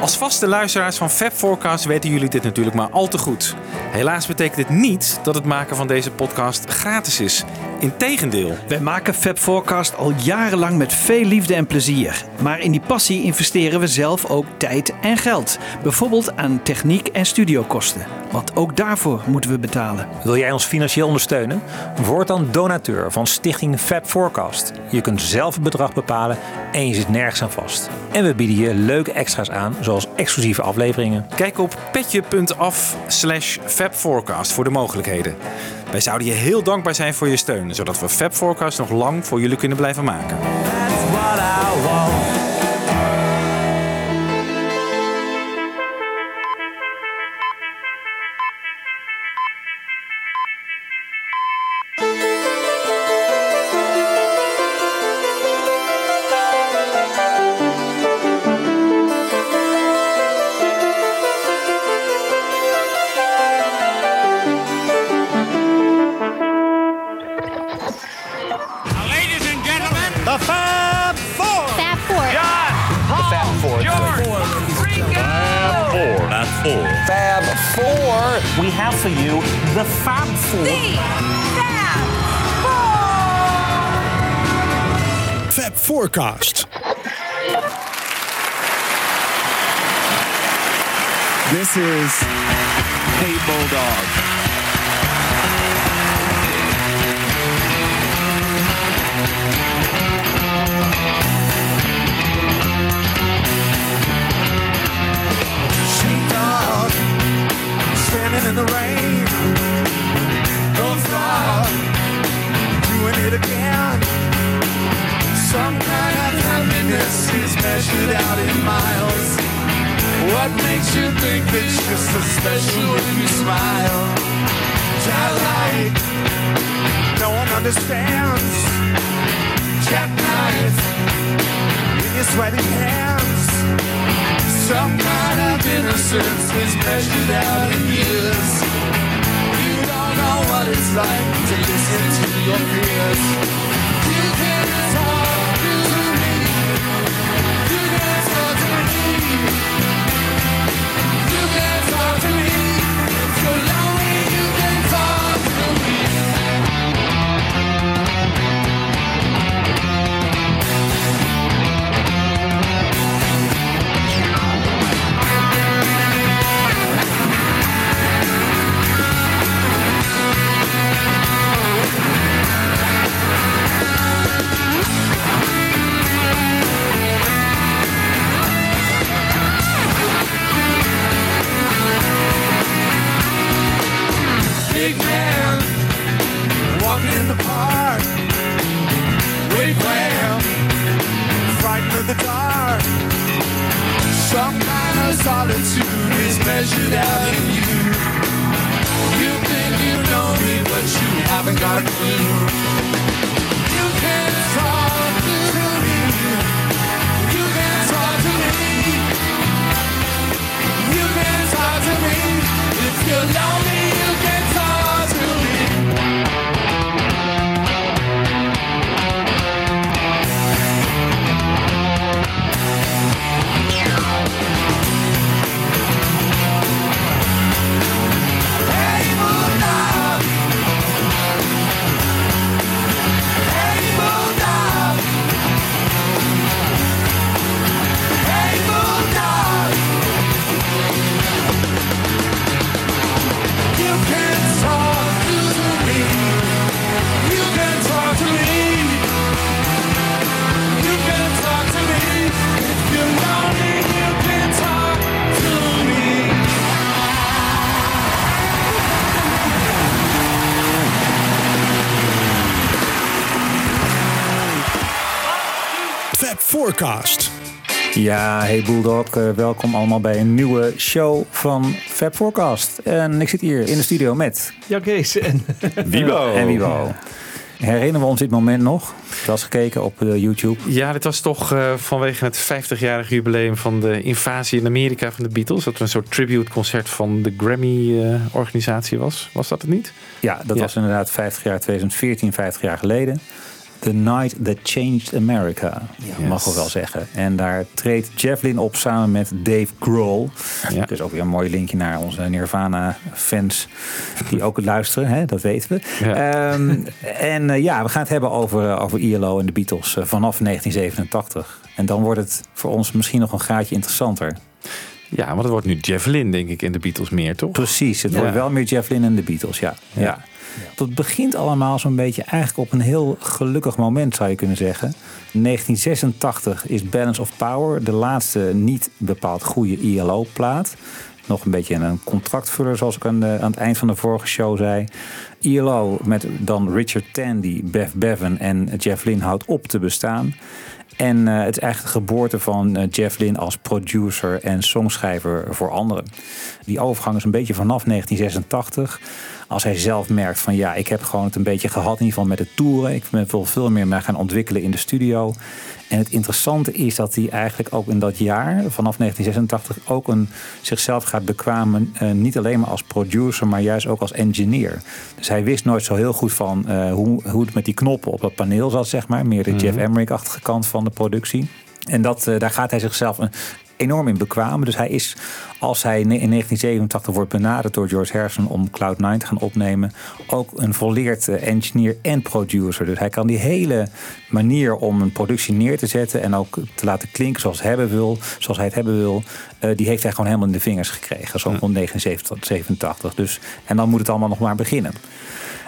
Als vaste luisteraars van Fab Forecast weten jullie dit natuurlijk maar al te goed. Helaas betekent dit niet dat het maken van deze podcast gratis is. Integendeel. Wij maken Fab Forecast al jarenlang met veel liefde en plezier. Maar in die passie investeren we zelf ook tijd en geld. Bijvoorbeeld aan techniek en studiokosten. Want ook daarvoor moeten we betalen. Wil jij ons financieel ondersteunen? Word dan donateur van Stichting Fab Forecast. Je kunt zelf het bedrag bepalen en je zit nergens aan vast. En we bieden je leuke extra's aan, zoals exclusieve afleveringen. Kijk op petje.af slash fabforecast voor de mogelijkheden. Wij zouden je heel dankbaar zijn voor je steun, zodat we Fab Forecast nog lang voor jullie kunnen blijven maken. Ja, hey Bulldog, eh, welkom allemaal bij een nieuwe show van Fab Forecast. En ik zit hier in de studio met Jan Kees en Wibo. En Wibo. Herinneren we ons dit moment nog? Dat gekeken op eh, YouTube. Ja, dit was toch eh, vanwege het 50-jarig jubileum van de invasie in Amerika van de Beatles. Dat er een soort tribute concert van de Grammy-organisatie was. Was dat het niet? Ja, dat Ja. was inderdaad 50 jaar, 2014, 50 jaar geleden. The Night That Changed America, mag ik wel zeggen. En daar treedt Jeff Lynne op samen met Dave Grohl. Ja. Dus ook weer een mooi linkje naar onze Nirvana-fans die ook luisteren, hè? dat weten we. Ja. Ehm, en eh, ja, we gaan het hebben over, eh, over ILO en de Beatles eh, vanaf 1987. En dan wordt het voor ons misschien nog een graadje interessanter. Ja, want het wordt nu Jeff Lynne, denk ik, in de Beatles meer, toch? Precies, het Ja. wordt wel meer Jeff Lynne en de Beatles, ja. ja. Dat begint allemaal zo'n beetje eigenlijk op een heel gelukkig moment, zou je kunnen zeggen. 1986 is Balance of Power de laatste niet bepaald goede ILO-plaat. Nog een beetje een contractvuller, zoals ik aan, de- aan het eind van de vorige show zei. ILO met dan Richard Tandy, Bev Bevan en Jeff Lynne houdt op te bestaan. En eh, het is eigenlijk de geboorte van eh, Jeff Lynne als producer en songschrijver voor anderen. Die overgang is een beetje vanaf 1986. Als hij zelf merkt van ja, ik heb gewoon het een beetje gehad in ieder geval met het toeren. Ik ben veel, veel meer mee gaan ontwikkelen in de studio. En het interessante is dat hij eigenlijk ook in dat jaar, vanaf 1986, ook een, zichzelf gaat bekwamen. eh, niet alleen maar als producer, maar juist ook als engineer. Dus hij wist nooit zo heel goed van eh, hoe, hoe het met die knoppen op dat paneel zat, zeg maar. Meer de Jeff Emmerich-achtige kant van de productie. En dat, eh, daar gaat hij zichzelf een, enorm in bekwamen. Dus hij is, als hij in 1987 wordt benaderd door George Harrison om Cloud9 te gaan opnemen, ook een volleerd eh, engineer en producer. Dus hij kan die hele manier om een productie neer te zetten en ook te laten klinken zoals, hij hebben wil, zoals hij het hebben wil, eh, die heeft hij gewoon helemaal in de vingers gekregen. Zo rond 1987. Dus, en dan moet het allemaal nog maar beginnen.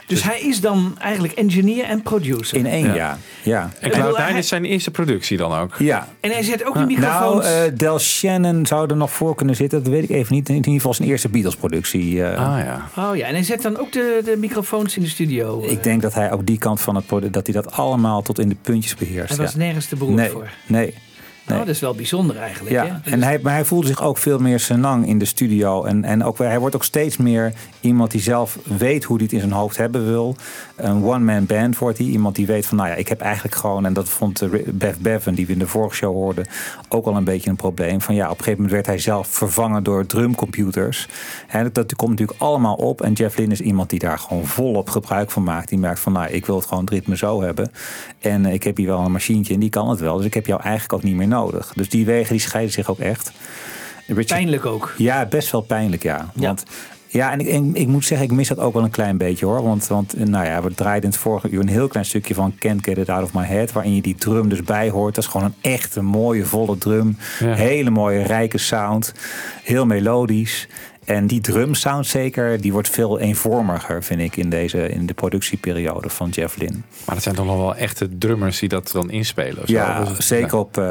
Dus hij is dan eigenlijk engineer en producer. In één Ja. jaar. Ja. En wil Cloud9 hij- is zijn eerste productie dan ook. Ja, En hij zet ook de Nou, microfoons. eh, Del Shannon zou er nog voor kunnen zitten. Dat weet ik even niet. In ieder geval zijn eerste Beatles-productie. eh. Ah ja. oh ja, en hij zet dan ook de, de microfoons in de studio. eh. Ik denk dat hij ook die kant van het product, dat hij dat allemaal tot in de puntjes beheerst. Hij was ja. nergens te beroerd nee, voor. nee. Nou, dat is wel bijzonder eigenlijk. Ja, hè? en hij, maar hij voelde zich ook veel meer senang in de studio. En, en ook, hij wordt ook steeds meer iemand die zelf weet hoe hij het in zijn hoofd hebben wil. Een one-man band wordt hij. Iemand die weet van, nou ja, ik heb eigenlijk gewoon... en dat vond eh, Bev Bevan, die we in de vorige show hoorden... ook al een beetje een probleem. Van ja, op een gegeven moment werd hij zelf vervangen door drumcomputers. Dat, dat komt natuurlijk allemaal op. En Jeff Lynne is iemand die daar gewoon volop gebruik van maakt. Die merkt van, nou, ik wil het gewoon het ritme zo hebben. En eh, ik heb hier wel een machientje en die kan het wel. Dus ik heb jou eigenlijk ook niet meer nodig. Dus die wegen die scheiden zich ook echt. Richard, Pijnlijk ook. ja, best wel pijnlijk, ja. Ja. Want ja, en ik, en ik moet zeggen, ik mis dat ook wel een klein beetje hoor. Want, want eh, nou ja, we draaiden in het vorige uur een heel klein stukje van Can't Get It Out of My Head. Waarin je die drum dus bij hoort. Dat is gewoon een echte mooie, volle drum. Ja. Hele mooie, rijke sound. Heel melodisch. En die drum sound zeker, die wordt veel eenvormiger, vind ik, in, deze, in de productieperiode van Jeff Lynne. Maar dat zijn toch nog wel echte drummers die dat dan inspelen? of zo? Ja, Dus- zeker op, eh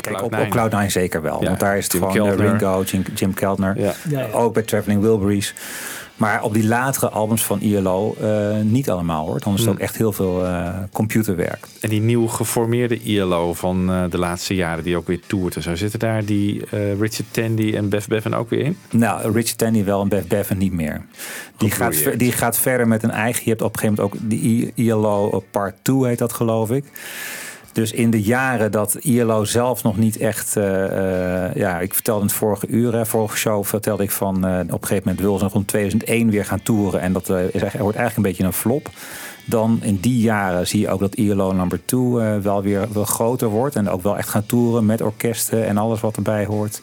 kijk, op, Cloud9. op Cloud9 zeker wel. Ja, want daar is het Jim gewoon eh, Keltner. Ringo, Jim, Jim Keltner. Ja. Ja, ja. Ook bij Traveling Wilburys. Maar op die latere albums van ILO eh, niet allemaal hoor. Dan is het Hmm. ook echt heel veel eh, computerwerk. En die nieuw geformeerde ILO van eh, de laatste jaren die ook weer toert en zo. Zitten daar die Richard Tandy en Bev Bevan ook weer in? Nou, Richard Tandy wel en Bev Bevan niet meer. Die gaat, ver- die gaat verder met een eigen... Je hebt op een gegeven moment ook I- ILO Part 2 heet dat geloof ik. Dus in de jaren dat ILO zelf nog niet echt... eh, eh, ja, ik vertelde in het vorige uur, vorige show vertelde ik van... eh, op een gegeven moment wil ze nog rond 2001 weer gaan toeren. En dat eigenlijk, wordt eigenlijk een beetje een flop. Dan in die jaren zie je ook dat ILO number 2 eh, wel weer wel groter wordt. En ook wel echt gaan toeren met orkesten en alles wat erbij hoort.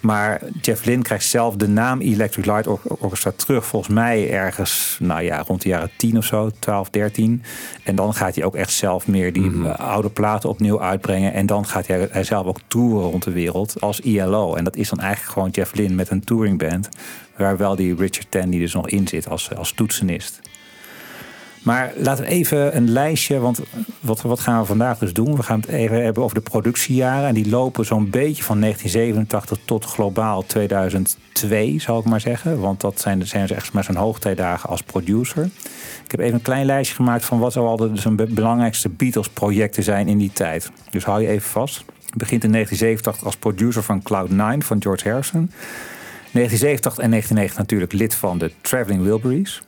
Maar Jeff Lynne krijgt zelf de naam Electric Light Or- Orchestra terug. Volgens mij ergens, nou ja, rond de jaren 10 of zo, 12, 13. En dan gaat hij ook echt zelf meer die eh, oude platen opnieuw uitbrengen. En dan gaat hij, hij zelf ook toeren rond de wereld als ILO. En dat is dan eigenlijk gewoon Jeff Lynne met een touringband. Waar wel die Richard Tandy dus nog in zit als, als toetsenist. Maar laten we even een lijstje, want wat, wat gaan we vandaag dus doen? We gaan het even hebben over de productiejaren. En die lopen zo'n beetje van 1987 tot globaal 2002, zal ik maar zeggen. Want dat zijn, zijn dus echt maar zijn hoogtijdagen als producer. Ik heb even een klein lijstje gemaakt van wat zou al de zijn be- belangrijkste Beatles-projecten zijn in die tijd. Dus hou je even vast. Hij begint in 1987 als producer van Cloud9 van George Harrison. 1987 en 1990 natuurlijk lid van de Traveling Wilburys.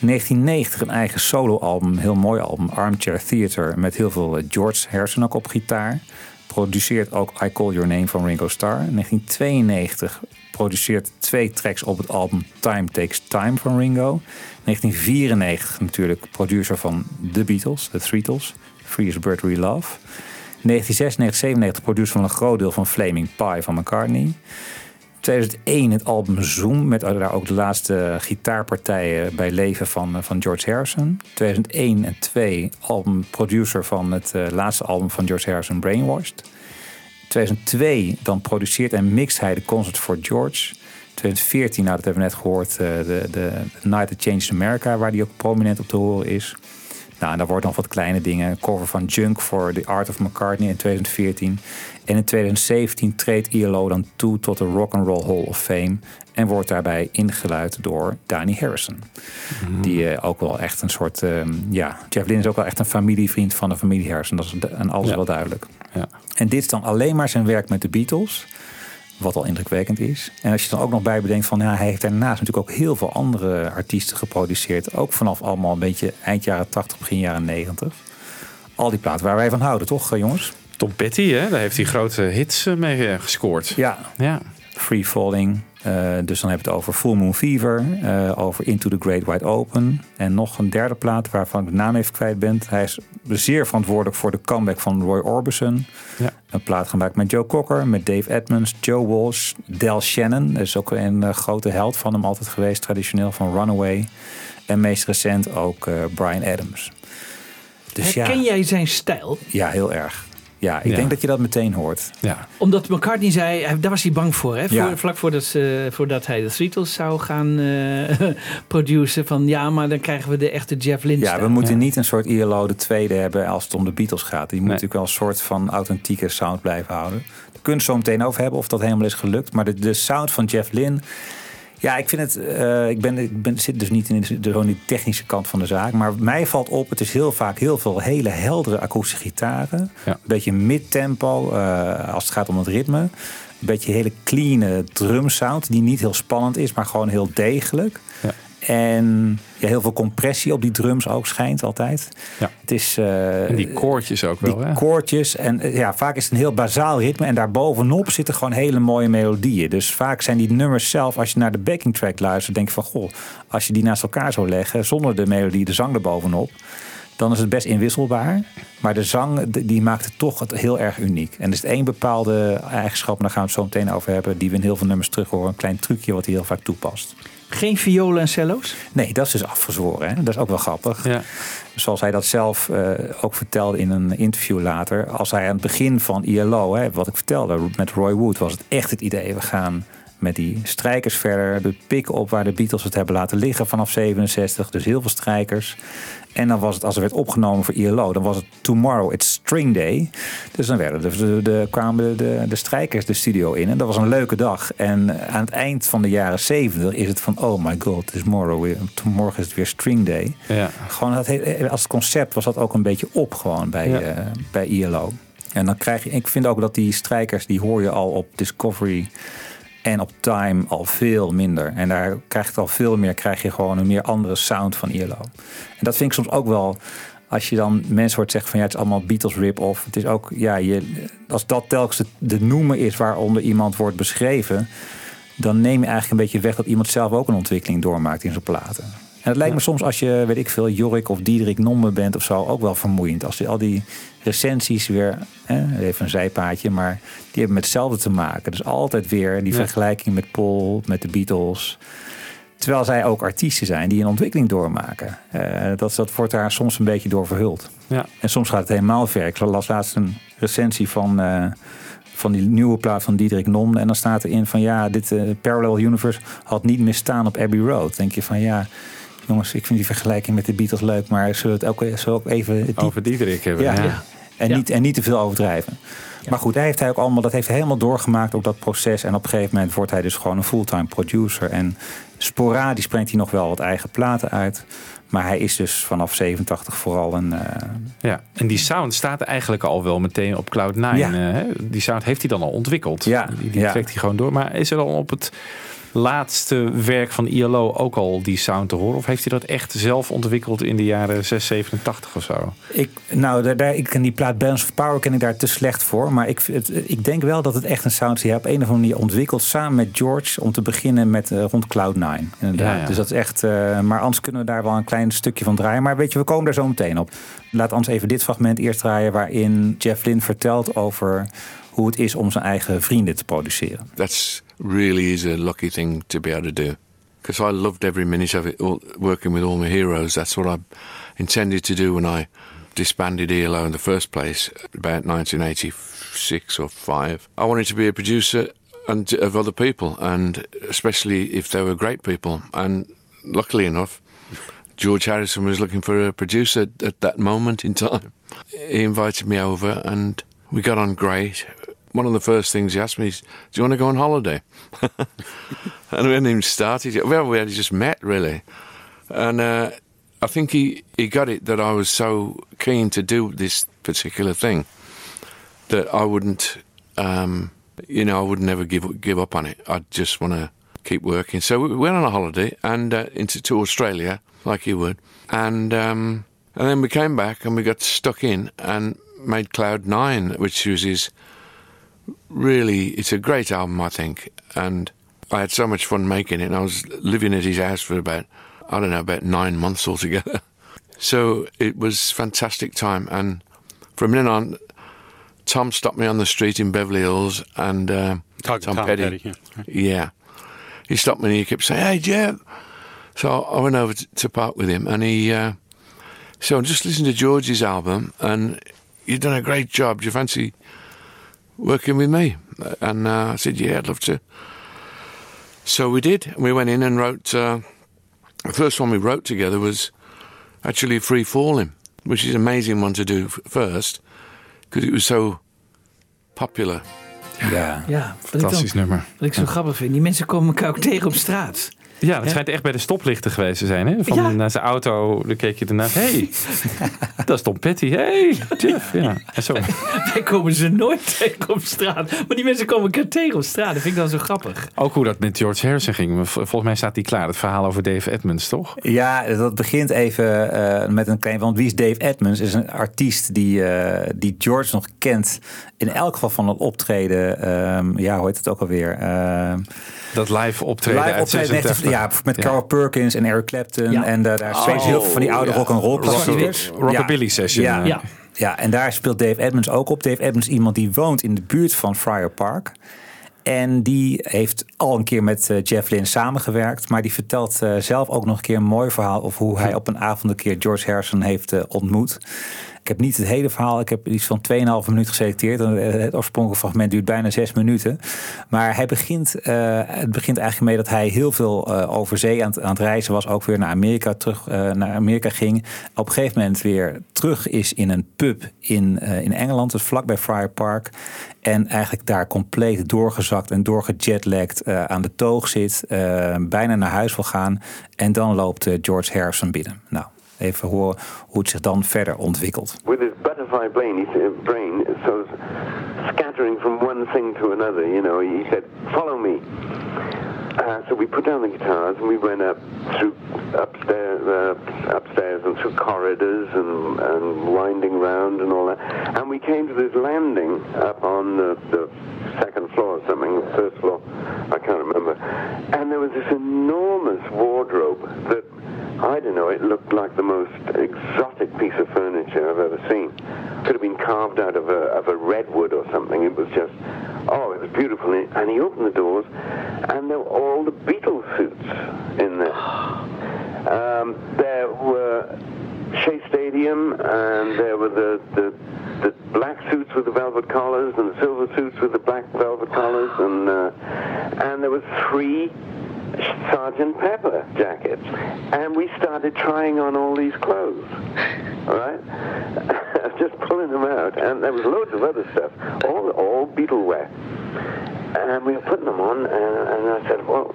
1990 een eigen soloalbum, heel mooi album, Armchair Theater, met heel veel eh, George Harrison op gitaar. produceert ook I Call Your Name van Ringo Starr. In 1992 produceert twee tracks op het album Time Takes Time van Ringo. 1994 natuurlijk producer van The Beatles, The Threetles, Free as Bird We Love. 1996, 97 producer van een groot deel van Flaming Pie van McCartney. 2001 het album Zoom met daar ook de laatste gitaarpartijen bij leven van, eh, van George Harrison. 2001 en 2 album producer van het uh, laatste album van George Harrison Brainwashed. 2002 dan produceert en mixt hij de Concert for George. 2014, nou dat hebben we net gehoord, uh, de, de Night That Changed America, waar die ook prominent op te horen is. Nou, en daar wordt nog wat kleine dingen. Een cover van Junk voor The Art of McCartney in 2014. En in 2017 treedt ILO dan toe tot de Rock and Roll Hall of Fame. En wordt daarbij ingeluid door Danny Harrison. Die uh, ook wel echt een soort... Um, ja, Jeff Lynne is ook wel echt een familievriend van de familie Harrison. Dat is en alles Ja. wel duidelijk. Ja. En dit is dan alleen maar zijn werk met de Beatles. Wat al indrukwekkend is. En als je dan ook nog bij bedenkt van ja, hij heeft daarnaast natuurlijk ook heel veel andere artiesten geproduceerd. Ook vanaf allemaal een beetje eind jaren 80, begin jaren 90. Al die platen waar wij van houden, toch eh, jongens? Tom Petty, hè? daar heeft hij grote hits eh, mee eh, gescoord. Ja. Ja. Free Falling. Eh, dus dan heb je het over Full Moon Fever. eh, over Into the Great Wide Open. En nog een derde plaat waarvan ik de naam even kwijt ben. Hij is zeer verantwoordelijk voor de comeback van Roy Orbison. Ja. Een plaat gemaakt met Joe Cocker, met Dave Edmunds, Joe Walsh, Del Shannon. Dat is ook een eh, grote held van hem altijd geweest, traditioneel van Runaway. En meest recent ook Brian Adams. Dus ja, Herken jij zijn stijl? ja, heel erg. Ja, ik Ja. denk dat je dat meteen hoort. Ja. Omdat McCartney zei, daar was hij bang voor. Hè? Voor- Ja. vlak voordat, ze- voordat hij de Beatles zou gaan eh produceren. Van ja, maar dan krijgen we de echte Jeff Lynne Ja, we moeten niet een soort ILO de tweede hebben als het om de Beatles gaat. Die moet Nee. natuurlijk wel een soort van authentieke sound blijven houden. Daar kunnen we het zo meteen over hebben of dat helemaal is gelukt. Maar de, de sound van Jeff Lynne... Ja, ik vind het... eh, ik, ben, ik ben, zit dus niet in de, de, technische kant van de zaak. Maar mij valt op, het is heel vaak heel veel hele heldere akoestische gitaren. Ja. Een beetje mid-tempo eh, als het gaat om het ritme. Een beetje hele clean drumsound die niet heel spannend is, maar gewoon heel degelijk. En ja, heel veel compressie op die drums ook schijnt altijd. Ja. Het is, eh, En die koortjes ook wel, die hè? koortjes. En eh, ja, vaak is het een heel bazaal ritme. En daarbovenop zitten gewoon hele mooie melodieën. Dus vaak zijn die nummers zelf, als je naar de backing track luistert, denk je van goh, als je die naast elkaar zou leggen, zonder de melodie, de zang erbovenop, dan is het best inwisselbaar. Maar de zang, die maakt het toch heel erg uniek. En er is één bepaalde eigenschap, en daar gaan we het zo meteen over hebben, die we in heel veel nummers terug horen. Een klein trucje wat hij heel vaak toepast. Geen violen en cello's? Nee, dat is dus afgezworen. Hè? Dat is ook wel grappig. Ja. Zoals hij dat zelf eh, ook vertelde in een interview later. Als hij aan het begin van ILO, hè, wat ik vertelde met Roy Wood, was het echt het idee. We gaan met die strijkers verder. De pikken op waar de Beatles het hebben laten liggen vanaf 67. Dus heel veel strijkers. En dan was het, als er werd opgenomen voor ILO, dan was het Tomorrow, it's String Day. Dus dan werden de, de, de- kwamen de, de, strijkers de studio in. En dat was een leuke dag. En aan het eind van de jaren 70 is het van, oh my god, tomorrow weer, morgen is het weer String Day. Ja. Gewoon dat, als concept was dat ook een beetje op gewoon bij, Ja. eh, bij ILO. En dan krijg je, ik vind ook dat die strijkers, die hoor je al op Discovery en op Time al veel minder. En daar krijg je al veel meer, krijg je gewoon een meer andere sound van ILO. En dat vind ik soms ook wel, als je dan mensen hoort zeggen van ja, het is allemaal Beatles rip-off. Het is ook, ja, je, als dat telkens de, de noemer is waaronder iemand wordt beschreven, dan neem je eigenlijk een beetje weg dat iemand zelf ook een ontwikkeling doormaakt in zijn platen. En het lijkt me soms als je, weet ik veel, Jorik of Diederik Nomme bent of zo, ook wel vermoeiend. Als je al die recensies weer, even een zijpaadje, maar die hebben met hetzelfde te maken. Dus altijd weer die Ja. vergelijking met Paul, met de Beatles. Terwijl zij ook artiesten zijn die een ontwikkeling doormaken. Eh, dat, dat wordt daar soms een beetje door verhuld. Ja. En soms gaat het helemaal ver. Ik las laatst een recensie van, eh, van die nieuwe plaat van Diederik Non. En dan staat erin van ja, dit eh, Parallel Universe had niet meer staan op Abbey Road. denk je van ja, jongens, ik vind die vergelijking met de Beatles leuk. Maar zullen we het ook, zullen we ook even... diep- Over Diederik hebben. ja, Ja. En, Ja. Niet, en niet te veel overdrijven. Maar goed, hij heeft hij ook allemaal, dat heeft hij helemaal doorgemaakt, ook dat proces. En op een gegeven moment wordt hij dus gewoon een fulltime producer. En sporadisch brengt hij nog wel wat eigen platen uit. Maar hij is dus vanaf 87 vooral een. eh, Ja. En die sound staat eigenlijk al wel meteen op Cloud9. Ja. eh, hè? Die sound heeft hij dan al ontwikkeld. Ja, Die, die ja. trekt hij gewoon door. Maar is er dan op het laatste werk van ILO ook al die sound te horen? Of heeft hij dat echt zelf ontwikkeld in de jaren 6, 87 of zo? Ik, nou, daar, daar, ik ken die plaat Balance of Power ken ik daar te slecht voor. Maar ik, het, ik denk wel dat het echt een sound is die hij op een of andere manier ontwikkeld samen met George. Om te beginnen met uh, rond Cloud9. Inderdaad. Ja, ja. Dus dat is echt. Uh, maar anders kunnen we daar wel een klein stukje van draaien. Maar weet je, we komen daar zo meteen op. Laat ons even dit fragment eerst draaien. Waarin Jeff Lynne vertelt over hoe het is om zijn eigen vrienden te produceren. That's really is a lucky thing to be able to do. Because I loved every minute of it, working with all my heroes. That's what I intended to do when I disbanded ELO in the first place, about 1986 or 5. I wanted to be a producer and of other people, and especially if they were great people. And luckily enough, George Harrison was looking for a producer at that moment in time. He invited me over, and we got on great. One of the first things he asked me is, "Do you want to go on holiday?" and we hadn't even started yet. Well, we had just met really, and uh, I think he he got it that I was so keen to do this particular thing that I wouldn't, um, you know, I would never give give up on it. I'd just want to keep working. So we went on a holiday and uh, into to Australia, like you would, and um, and then we came back and we got stuck in and made Cloud Nine, which was his. Really, it's a great album, I think, and I had so much fun making it. And I was living at his house for about, I don't know, about nine months altogether. So it was fantastic time, and from then on, Tom stopped me on the street in Beverly Hills, and uh, Tom, Tom Petty, Petty, yeah. yeah, he stopped me and he kept saying, "Hey, Jeff." So I went over to, to park with him, and he. Uh, so I just listen to George's album, and you've done a great job. Do you fancy working with me? And uh, I said, "Yeah, I'd love to." So we did. We went in and wrote. Uh, the first one we wrote together was actually "Free Falling," which is an amazing one to do f- first because it was so popular. Ja, Ja, wat ik, Fantastisch dan, nummer. wat ik zo grappig vind. Die mensen komen elkaar ook tegen op straat. Ja, dat Ja. schijnt echt bij de stoplichten geweest te zijn. Hè? Van Ja. naar zijn auto, dan keek je ernaar. hey, dat is Tom Petty. hey, Jeff. Ja. En zo. Wij komen ze nooit tegen op straat. Maar die mensen komen elkaar tegen op straat. Dat vind ik dan zo grappig. Ook hoe dat met George Harrison ging. Vol- Volgens mij staat die klaar. Het verhaal over Dave Edmunds, toch? Ja, dat begint even eh, met een klein. Want wie is Dave Edmunds? Is een artiest die, eh, die George nog kent. In elk geval van het optreden. ehm, ja, hoe heet het ook alweer? Ehm Dat live optreden live uit optreden. 86. Ja, met Ja. Carl Perkins en Eric Clapton. Ja. En eh, daar spelen ze heel veel van die oude ja. rock and roll klassiekers. Rockabilly session, Ja. eh. Ja. ja, en daar speelt Dave Edmunds ook op. Dave Edmunds is iemand die woont in de buurt van Friar Park. En die heeft al een keer met eh, Jeff Lynne samengewerkt. Maar die vertelt zelf ook nog een keer een mooi verhaal... over hoe hij op een avond een keer George Harrison heeft ontmoet. Ik heb niet het hele verhaal. Ik heb iets van 2,5 minuut geselecteerd. Eh, Het oorspronkelijke fragment duurt bijna 6 minuten. Maar hij begint, eh, het begint eigenlijk mee dat hij heel veel eh, over zee aan, aan het reizen was. Ook weer naar Amerika, terug naar Amerika ging. Op een gegeven moment weer terug is in een pub in, in Engeland. Dus vlakbij Friar Park. En eigenlijk daar compleet doorgezakt en doorgejetlagd aan de toog zit. bijna naar huis wil gaan. En dan loopt George Harrison binnen. Nou, even horen hoe het zich dan verder ontwikkelt. with his butterfly brain, he brain, so scattering from one thing to another. You know, he said, "Follow me." Uh, so we put down the guitars and we went up through upstairs, uh, upstairs and through corridors and, and winding round and all that. And we came to this landing up on the, the second floor or something, first floor, I can't remember. And there was this enormous wardrobe that I don't know, it looked like the most exotic piece of furniture I've ever seen. Could have been carved out of a, of a redwood or something. It was just, oh, it was beautiful. And he- opened the doors, and there were all the Beatles suits in there. Um, there were Shea Stadium, and there were the, the the black suits with the velvet collars, and the silver suits with the black velvet collars, and uh, and there was three Sergeant Pepper jackets, and we started trying on all these clothes. right? just pulling them out, and there was loads of other stuff, all all Beatle wear. And we were putting them on, and, and I said, "Well,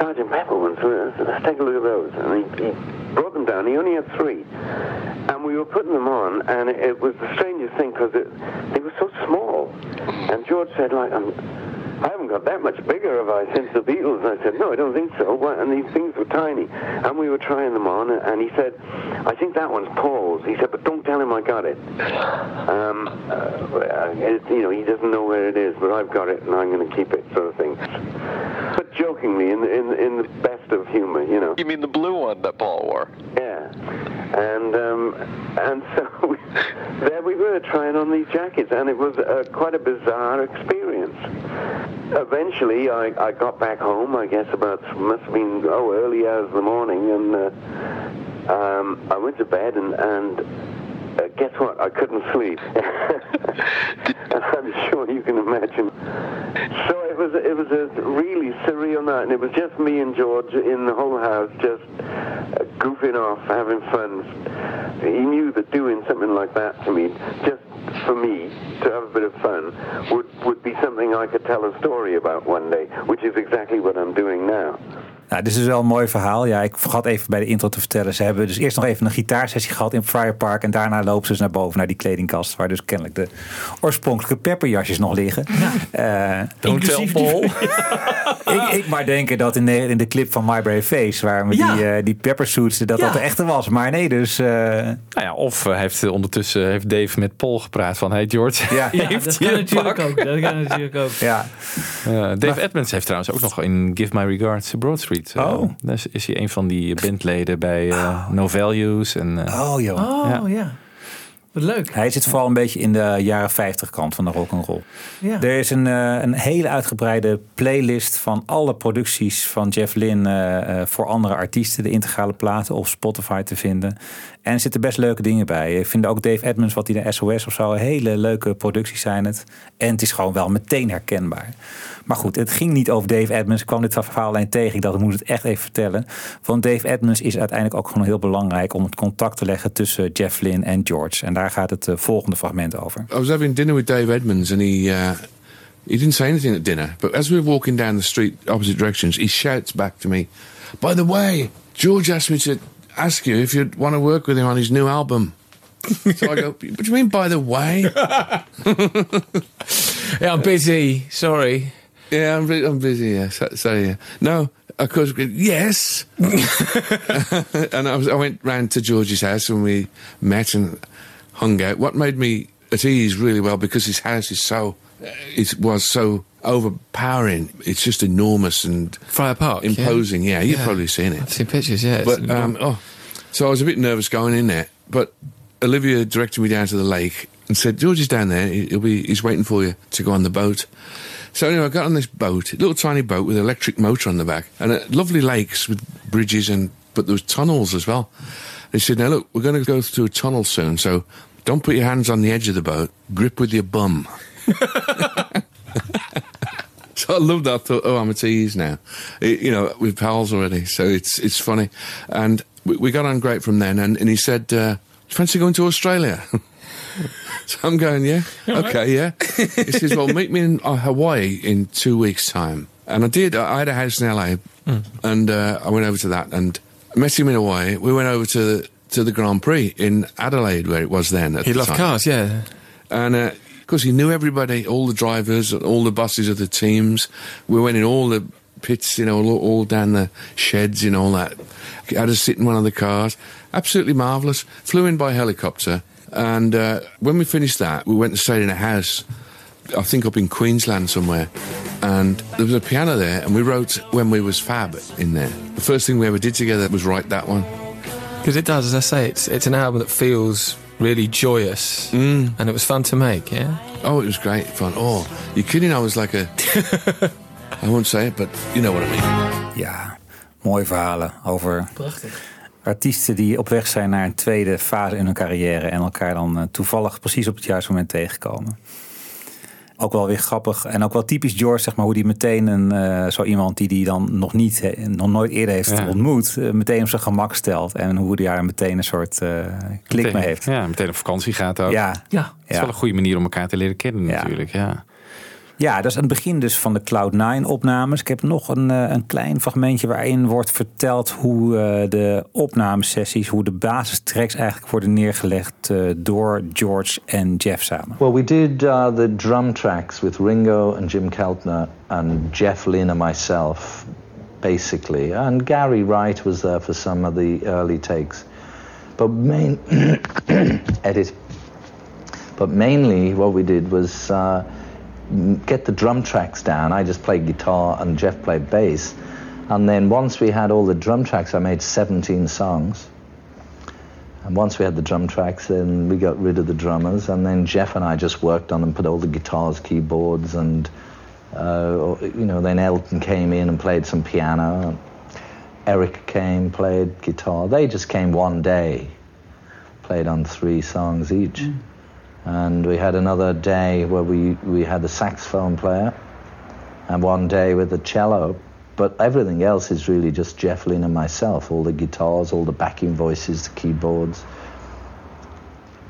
Sergeant Pepper ones. Let's, take a look at those." And he, he brought them down. He only had three, and we were putting them on, and it, was the strangest thing because they were so small. And George said, "Like, I'm, I haven't got that much bigger, have I, since the Beatles? And I said, no, I don't think so. And these things were tiny. And we were trying them on, and he said, I think that one's Paul's. He said, but don't tell him I got it. Um, uh, it you know, he doesn't know where it is, but I've got it, and I'm going to keep it, sort of thing. But jokingly, in the, in, in the best of humor, you know. You mean the blue one that Paul wore? Yeah, and um, and so we, there we were trying on these jackets, and it was uh, quite a bizarre experience. Eventually, I, I got back home. I guess about must have been oh early hours of the morning, and uh, um, I went to bed, and and uh, guess what? I couldn't sleep. I'm sure you can imagine. So it was it was a really surreal night, and it was just me and George in the whole house, just uh, goofing off, having fun. He knew that doing something like that to me, just for me to have a bit of fun, would would be something I could tell a story about one day, which is exactly what I'm doing now. Nou, dit is dus wel een mooi verhaal. Ja, ik vergat even bij de intro te vertellen. Ze hebben dus eerst nog even een gitaarsessie gehad in Friar Park. En daarna lopen ze dus naar boven, naar die kledingkast. Waar dus kennelijk de oorspronkelijke pepperjasjes nog liggen. Eh, Don't tell Paul. ik, ik maar denken dat in de, in de clip van My Brave Face... waar met Ja. die, eh, die peppersuits, dat dat Ja. de echte was. Maar nee, dus... eh, Nou ja, of eh, heeft ondertussen heeft Dave met Paul gepraat van... Hey George, Ja. Ja, heeft dat kan natuurlijk pak? ook. Dat kan natuurlijk ook. ja. Dave Edmonds heeft trouwens ook nog in Give My Regards to Broad Street. Eh, Oh. daar is, is hij een van die bandleden bij eh, No Values. En, eh, Oh joh. Oh Ja. ja. Wat leuk. Hij zit vooral een beetje in de jaren 50 kant van de rock and roll. Ja. Er is een, eh, een hele uitgebreide playlist van alle producties van Jeff Lynne eh, eh, voor andere artiesten, de integrale platen op Spotify te vinden. En er zitten best leuke dingen bij. Ik vind ook Dave Edmonds, wat hij de SOS of zo, hele leuke producties zijn het. En het is gewoon wel meteen herkenbaar. Maar goed, het ging niet over Dave Edmonds. Ik kwam dit verhaal alleen tegen. Ik dacht, ik moet het echt even vertellen. Want Dave Edmonds is uiteindelijk ook gewoon heel belangrijk om het contact te leggen tussen Jeff Lynne en George. En daar gaat het eh, volgende fragment over. I was having dinner with Dave Edmonds, and he uh, he didn't say anything at dinner. But as we were walking down the street, opposite directions, he shouts back to me, "By the way, George asked me to ask you if you'd want to work with him on his new album." so I go, "What do you mean, by the way?" Yeah, I'm busy. Sorry. yeah, I'm, bu- I'm busy. Yeah, so, so yeah, no. Of course, yes. and I was, I went round to George's house and we met and hung out. What made me at ease really well because his house is so, uh, it was so overpowering. It's just enormous and Friar Park. imposing. Yeah, you've Yeah. probably seen it. I've seen pictures, yeah. But um, oh, so I was a bit nervous going in there. But Olivia directed me down to the lake and said, "George is down there. He- He'll be. He's waiting for you to go on the boat." So anyway, I got on this boat, a little tiny boat with an electric motor on the back, and uh, lovely lakes with bridges and but there was tunnels as well. They said, "Now look, we're going to go through a tunnel soon, so don't put your hands on the edge of the boat. Grip with your bum." So I loved that. I thought, oh, I'm at ease now. It- you know, with pals already. So it's it's funny. And we, we got on great from then. And, and he said, uh, fancy going to Australia? so I'm going, yeah, okay, yeah. he says, well, meet me in uh, Hawaii in two weeks' time. And I did. I had a house in LA. And uh, I went over to that and met him in Hawaii. We went over to the, to the Grand Prix in Adelaide, where it was then. At He the loved time. cars, yeah. And uh, of course, he knew everybody, all the drivers, all the bosses of the teams. We went in all the pits, you know, all, all down the sheds and all that. I Had us sit in one of the cars. Absolutely marvellous. Flew in by helicopter. And uh, when we finished that, we went and stayed in a house, I think up in Queensland somewhere. And there was a piano there, and we wrote When We Was Fab in there. The first thing we ever did together was write that one. Because it does, as I say, it's it's an album that feels really joyous. Mm. And it was fun to make, yeah? Oh, it was great fun. Oh, you're kidding? I was like a. I won't say it, but you know what I mean. Ja, mooie verhalen over Prachtig. artiesten die op weg zijn naar een tweede fase in hun carrière en elkaar dan eh, toevallig precies op het juiste moment tegenkomen. Ook wel weer grappig en ook wel typisch George, zeg maar, hoe die meteen een, eh, zo iemand die die dan nog niet, eh, nog nooit eerder heeft Ja. ontmoet, eh, meteen op zijn gemak stelt en hoe die daar meteen een soort eh, klik meteen, mee heeft. Ja, meteen op vakantie gaat ook. Ja, Ja. Het is ja. wel een goede manier om elkaar te leren kennen Ja. natuurlijk. Ja. Ja, dat is het begin dus van de Cloud9 opnames. Ik heb nog een, eh, een klein fragmentje waarin wordt verteld hoe eh, de opnamesessies, hoe de basistracks eigenlijk worden neergelegd eh, door George en Jeff samen. Well, we did uh, the drum tracks with Ringo and Jim Keltner and Jeff Lynne and myself, basically. And Gary Wright was there for some of the early takes. But main edit. But mainly, what we did was uh, get the drum tracks down. I just played guitar and Jeff played bass. And then once we had all the drum tracks, I made 17 songs. And once we had the drum tracks, then we got rid of the drummers, and then Jeff and I just worked on them, put all the guitars, keyboards, and uh, you know. Then Elton came in and played some piano. Eric came, played guitar. They just came one day, played on three songs each, and we had another day where we we had the saxophone player, and one day with the cello. But everything else is really just Jeff Lynne and myself. All the guitars, all the backing voices, the keyboards.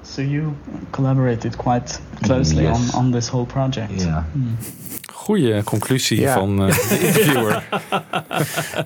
So you collaborated quite closely mm, Yes. on, on this whole project. Yeah. Mm. Goeie conclusie Ja. van eh, de interviewer.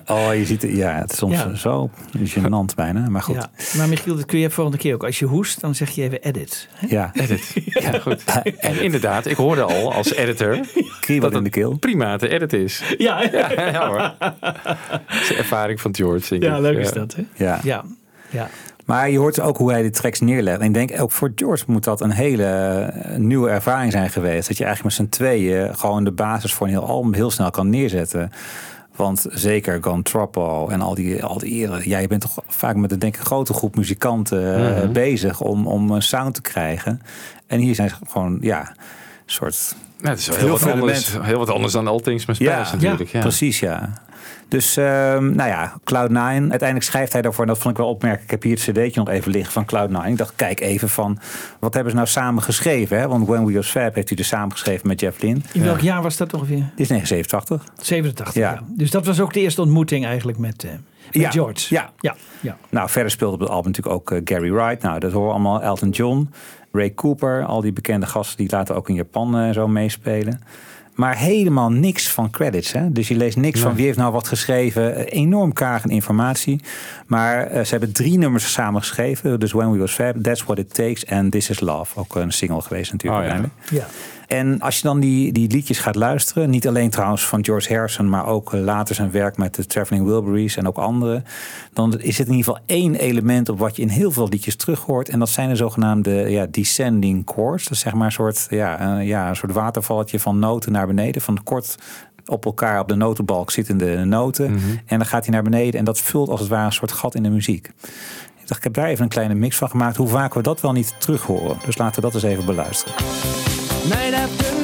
Oh, je ziet het, ja, het is soms Ja. zo gênant bijna, maar goed. Ja. Maar Michiel, dat kun je volgende keer ook. Als je hoest, dan zeg je even edit. hè? Ja, Edit. Ja, goed. En inderdaad, ik hoorde al als editor kriebel in de keel. prima te editen is. Ja, Ja, ja hoor. Dat is de ervaring van George, denk ja ik. leuk is dat, hè? Ja. Ja, ja. Maar je hoort ook hoe hij de tracks neerlegt. En ik denk ook voor George moet dat een hele eh, nieuwe ervaring zijn geweest. Dat je eigenlijk met z'n tweeën gewoon de basis voor een heel album heel snel kan neerzetten. Want zeker Gone Troppo en al die, al die eren. Ja, je bent toch vaak met een denk ik, grote groep muzikanten eh, Mhm. bezig om, om een sound te krijgen. En hier zijn ze gewoon, ja, een soort Nou, het is wel Heel heel, wat veel anders, heel wat anders dan All Things Must Pass natuurlijk. Ja, precies, ja. Dus, ehm, nou ja, Cloud9. Uiteindelijk schrijft hij daarvoor, en dat vond ik wel opmerkelijk. Ik heb hier het cd'tje nog even liggen van Cloud9. Ik dacht, kijk even van, wat hebben ze nou samen geschreven? Hè? Want When We Was Fab heeft hij dus samen geschreven met Jeff Lynne. In welk jaar was dat ongeveer? Dit is 1987. 87. Ja. Ja. Dus dat was ook de eerste ontmoeting eigenlijk met, eh, met Ja, George. ja. ja, ja. Nou, verder speelde op het album natuurlijk ook eh, Gary Wright. Nou, dat horen we allemaal. Elton John, Ray Cooper. Al die bekende gasten die later ook in Japan eh, zo meespelen. Maar helemaal niks van credits. Hè? Dus je leest niks van wie heeft nou wat geschreven. Enorm kaag aan informatie. Maar eh, ze hebben drie nummers samen geschreven. Dus When We Was Fab, That's What It Takes en This Is Love. Ook een single geweest natuurlijk Oh, ja. En als je dan die, die liedjes gaat luisteren, niet alleen trouwens van George Harrison, maar ook eh, later zijn werk met de Traveling Wilburys en ook anderen, dan is het in ieder geval één element op wat je in heel veel liedjes terug hoort. En dat zijn de zogenaamde ja, descending chords. Dat is zeg maar een soort, ja, eh, ja, een soort watervalletje van noten naar beneden, van kort op elkaar op de notenbalk zittende noten. En dan gaat hij naar beneden en dat vult als het ware een soort gat in de muziek. Ik dacht, ik heb daar even een kleine mix van gemaakt. Hoe vaak we dat wel niet terug horen. Dus laten we dat eens even beluisteren. Night after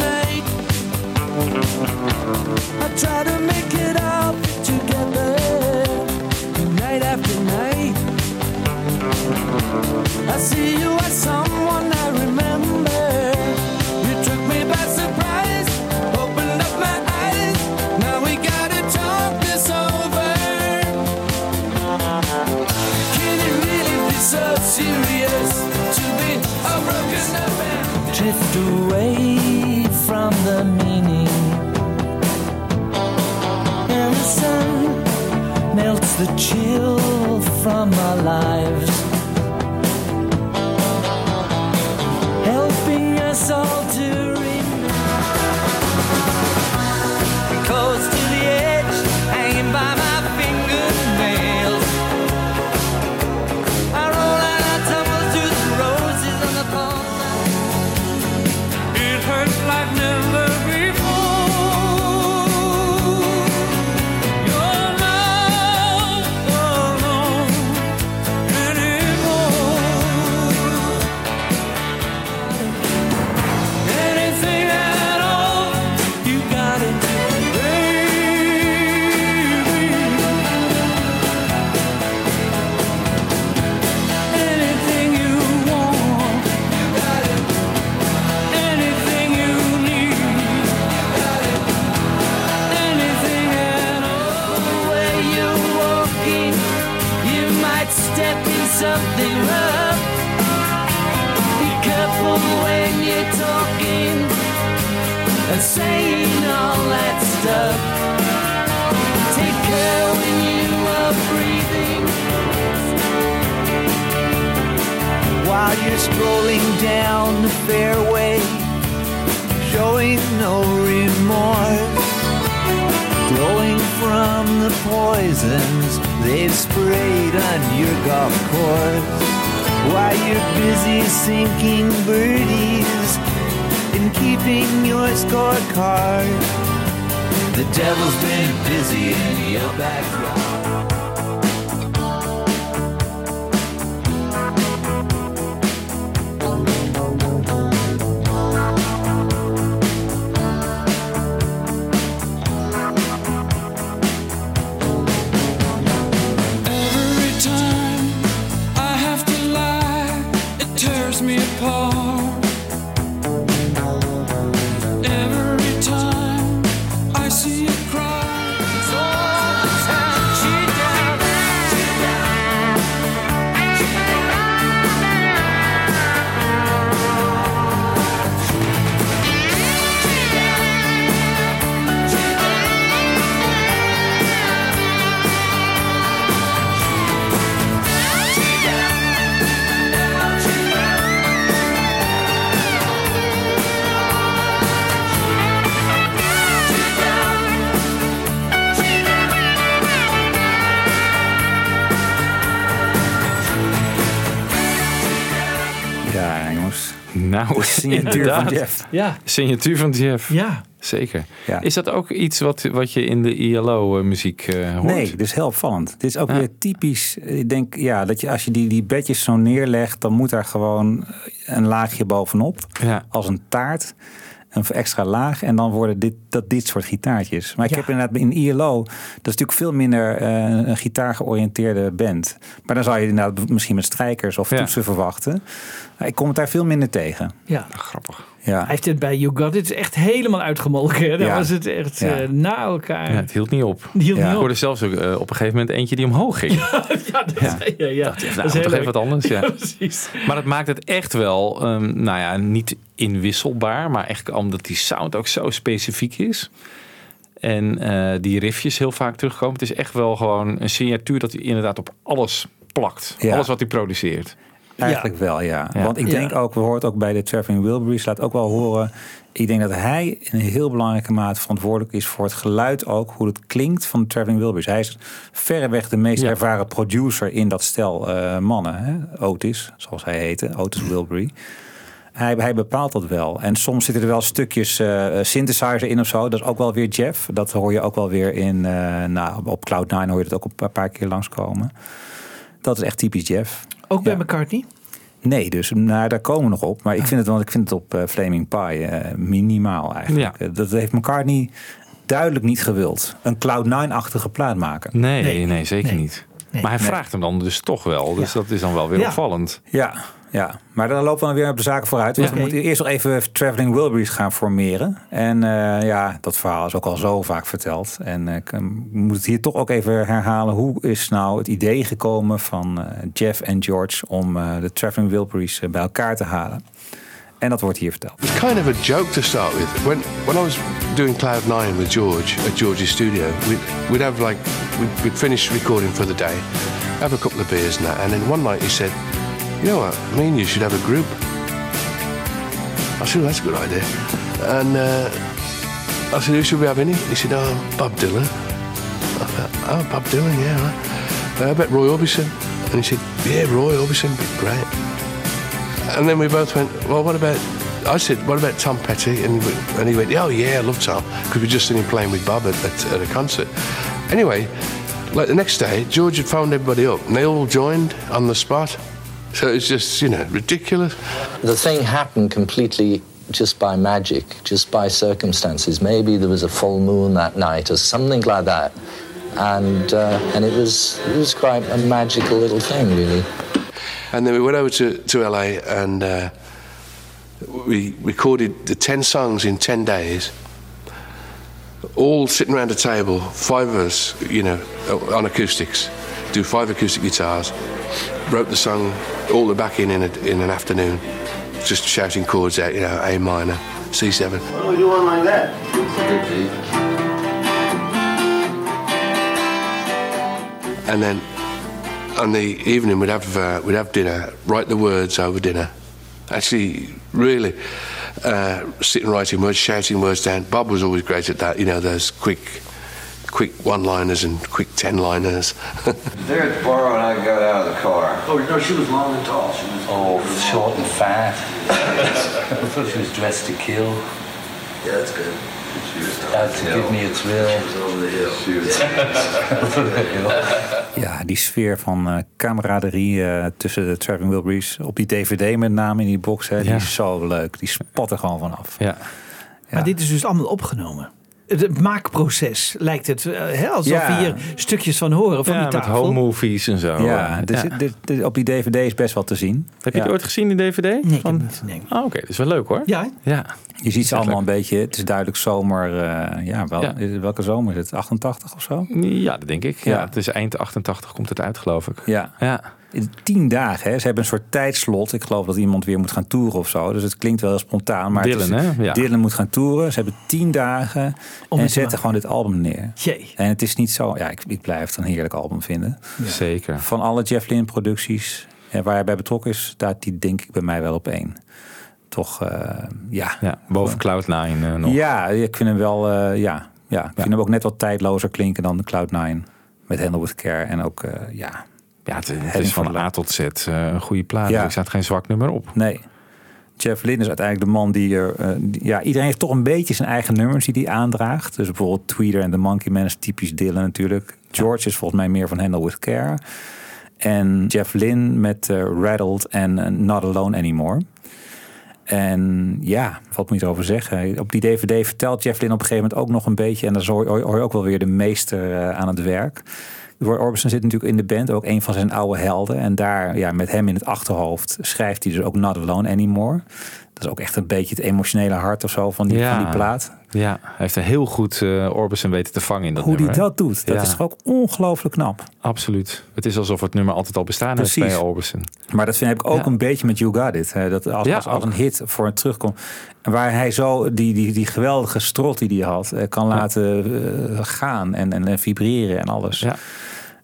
Drift away from the meaning. And the sun melts the chill from our lives. Helping us all to signatuur van. Jeff. Ja. Signatuur van Jeff. Ja. Zeker. Ja. Is dat ook iets wat, wat je in de ILO-muziek eh hoort? Nee, dus heel opvallend. Dit is ook Ja. weer typisch. Ik denk, ja, dat je als je die, die bedjes zo neerlegt, dan moet daar gewoon een laagje bovenop. Ja. Als een taart. Een extra laag. En dan worden dit, dat dit soort gitaartjes. Maar ik Ja. heb inderdaad in ILO, dat is natuurlijk veel minder eh, een gitaargeoriënteerde band. Maar dan zou je inderdaad misschien met strijkers of Ja. toetsen verwachten. Maar ik kom het daar veel minder tegen. Ja. Grappig. Ja. Hij heeft het bij You Got It echt helemaal uitgemolken. Daar Ja. was het echt Ja. eh, na elkaar. Ja, het hield niet op. Hield Ja. niet Ik op. hoorde zelfs ook eh, op een gegeven moment eentje die omhoog ging. Ja, dat, ja. ja, ja. Nou, Dat is toch even wat anders, ja. precies. Maar het maakt het echt wel, ehm, nou ja, niet inwisselbaar, maar echt omdat die sound ook zo specifiek is. En eh, die riffjes heel vaak terugkomen. Het is echt wel gewoon een signatuur dat hij inderdaad op alles plakt. Ja. Alles wat hij produceert. Eigenlijk wel, ja. Ja. Want ik denk Ja. ook, we het ook bij de Traveling Wilburys, laat ook wel horen. Ik denk dat hij in een heel belangrijke mate verantwoordelijk is voor het geluid ook, hoe het klinkt van de Traveling Wilburys. Hij is verreweg de meest Ja. ervaren producer in dat stel eh, mannen. Hè? Otis, zoals hij heette, Otis Wilbury. Hij, hij bepaalt dat wel. En soms zitten er wel stukjes eh, synthesizer in of zo. Dat is ook wel weer Jeff. Dat hoor je ook wel weer in. eh, nou, op Cloud9 hoor je het ook een paar keer langskomen. Dat is echt typisch Jeff. Ook bij Ja. McCartney? Nee, dus nou, daar komen we nog op. Maar ik vind het, want ik vind het op Flaming Pie minimaal eigenlijk. Ja. Dat heeft McCartney duidelijk niet gewild. Een Cloud9-achtige plaat maken. Nee, nee, Nee. zeker Nee. niet. Nee. Maar hij Nee. vraagt hem dan dus toch wel. Dus dat is dan wel weer Ja. opvallend. Ja, ja, maar dan lopen we dan weer op de zaken vooruit. Want Ja. we moeten eerst nog even Traveling Wilburys gaan formeren. En eh, ja, dat verhaal is ook al zo vaak verteld. En eh, ik eh, moet het hier toch ook even herhalen. Hoe is nou het idee gekomen van Jeff en George om eh, de Traveling Wilburys bij elkaar te halen? En dat wordt hier verteld. It's kind of a joke to start with. When when I was doing Cloud Nine with George at George's studio, we'd, we'd have like we'd, we'd finish recording for the day, have a couple of beers and that, and then one night he said, "You know what? Me and you should have a group." I said, well, "That's a good idea." And uh, I said, "Who should we have in it?" He said, "Oh, Bob Dylan." I thought, "Oh, Bob Dylan, yeah." Right. Uh, I bet Roy Orbison, and he said, "Yeah, Roy Orbison, would be great." And then we both went, well, what about, I said, what about Tom Petty? And and he went oh, yeah, I love Tom. Because we just seen him playing with Bob at, at, at a concert. Anyway, like the next day, George had phoned everybody up and they all joined on the spot. So it's just, you know, ridiculous. The thing happened completely just by magic, just by circumstances. Maybe there was a full moon that night or something like that. And, uh, and it, was, it was quite a magical little thing, really. And then we went over to, to LA and uh, we recorded the 10 songs in 10 days. All sitting around a table, five of us, you know, on acoustics, do five acoustic guitars. Wrote the song, all the back in in, a, in an afternoon, just shouting chords out, you know, A minor, C7. Why don't we do one like that? And then on the evening we'd have uh, we'd have dinner, write the words over dinner, actually really uh, sitting writing words, shouting words down. Bob was always great at that. You know, those quick, quick one-liners and quick ten-liners. There at the bar when I got out of the car. Oh, no, she was long and tall. She was Oh, short and fat. I thought she was dressed to kill. Yeah, that's good. She was Out to give me a thrill. She was over the hill. She was over the hill. Ja, die sfeer van eh camaraderie eh, tussen de Traveling Wilburys. Op die DVD met name in die box. Hè, die is zo leuk. Die spat er gewoon vanaf. Ja. Maar dit is dus allemaal opgenomen. Het maakproces lijkt het, eh, hè, alsof Ja. we hier stukjes van horen van ja, die met tafel. home movies en zo. Ja, dus dit- dit- op die DVD is best wel te zien. Heb je het ooit gezien, die DVD? Nee, ik heb niet. Nee. Oh, oké, dat is wel leuk hoor. Ja, Ja. Je ziet ze allemaal een beetje. Het is duidelijk zomer. eh, ja, wel, Ja. welke zomer is het? 88 of zo? Ja, dat denk ik. Ja. Ja. het is eind 88 komt het uit, geloof ik. Ja. Ja. In Tien dagen. Hè. Ze hebben een soort tijdslot. Ik geloof dat iemand weer moet gaan toeren of zo. Dus het klinkt wel heel spontaan. Maar het Dylan, is- hè? Ja. Dylan moet gaan toeren. Ze hebben tien dagen. Om en zetten gewoon dit album neer. Jee. En het is niet zo. Ja, ik, ik blijf het een heerlijk album vinden. Zeker. Van alle Jeff Lynne producties eh, waar hij bij betrokken is, staat die denk ik bij mij wel op één. Toch, eh, ja. Ja, boven Cloud9 eh, nog. Ja, ik vind hem wel, eh, ja. ja. Ik vind hem ook net wat tijdlozer klinken dan de Cloud9 met Handle with Care. En ook, eh, ja. Ja, het, is van A tot Z eh, een goede plaat. Ja. Er staat geen zwak nummer op. Nee. Jeff Lynne is uiteindelijk de man die er... eh, die- ja, iedereen heeft toch een beetje zijn eigen nummers die hij aandraagt. Dus bijvoorbeeld Tweeder en The Monkey Man is typisch Dylan natuurlijk. George is volgens mij meer van Handle with Care. En Jeff Lynne met eh, Rattled en Not Alone Anymore. En ja, wat moet je erover zeggen? Op die DVD vertelt Jeff Lynne op een gegeven moment ook nog een beetje... en dan hoor je ook wel weer de meester aan het werk... Roy Orbison zit natuurlijk in de band, ook een van zijn oude helden. En daar, ja, met hem in het achterhoofd, schrijft hij dus ook Not Alone Anymore. Dat is ook echt een beetje het emotionele hart of zo van die, Ja. van die plaat. Ja, hij heeft er heel goed eh Orbison weten te vangen in dat Hoe hij dat doet, dat Ja. is toch ook ongelooflijk knap. Absoluut. Het is alsof het nummer altijd al bestaan heeft Precies. bij Orbison. Maar dat vind ik ook Ja. een beetje met You Got It. hè. Dat als, Ja, als, een hit voor een terugkomt. Waar hij zo die, die, die geweldige strot die hij had, eh, kan laten eh, gaan en, en, en vibreren en alles. Ja.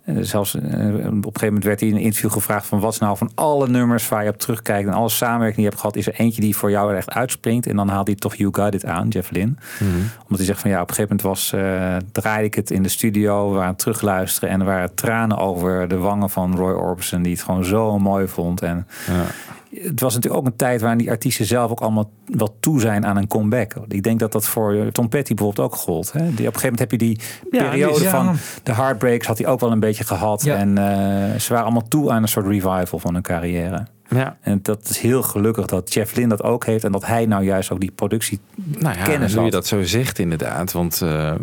En zelfs eh, op een gegeven moment werd hij in een interview gevraagd van wat is nou van alle nummers waar je op terugkijkt en alle samenwerking die je hebt gehad, is er eentje die voor jou echt uitspringt. En dan haalt hij toch You Got It aan, Jeff Lynne. Mhm. Omdat hij zegt van ja, op een gegeven moment was, eh, draaide ik het in de studio, we waren het terugluisteren en er waren tranen over de wangen van Roy Orbison, die het gewoon zo mooi vond. En Ja. Het was natuurlijk ook een tijd waarin die artiesten zelf ook allemaal wel toe zijn aan een comeback. Ik denk dat dat voor Tom Petty bijvoorbeeld ook gold. Hè? Die, op een gegeven moment heb je die Ja, periode die is- ja. van de heartbreaks had hij ook wel een beetje gehad. Ja. En eh, ze waren allemaal toe aan een soort revival van hun carrière. Ja. En dat is heel gelukkig dat Jeff Lynne dat ook heeft. En dat hij nou juist ook die productie Nou ja, kennis nu je had. dat zo zegt inderdaad. Want eh,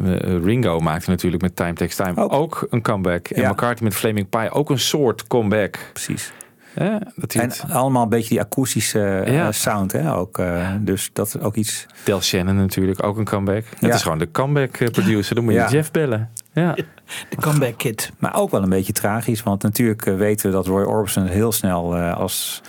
Ringo maakte natuurlijk met Time Takes Time ook, een comeback. En. McCartney met Flaming Pie ook een soort comeback. Precies. Hè? Dat hij En het- allemaal een beetje die akoestische eh, Ja. sound. Hè? Ook, eh, dus dat is ook iets... Del Shannon natuurlijk ook een comeback. Ja. Het is gewoon de comeback eh, producer. Dan moet je Ja. Jeff bellen. Ja. De comeback kid. Maar ook wel een beetje tragisch. Want natuurlijk weten we dat Roy Orbison heel snel eh, als...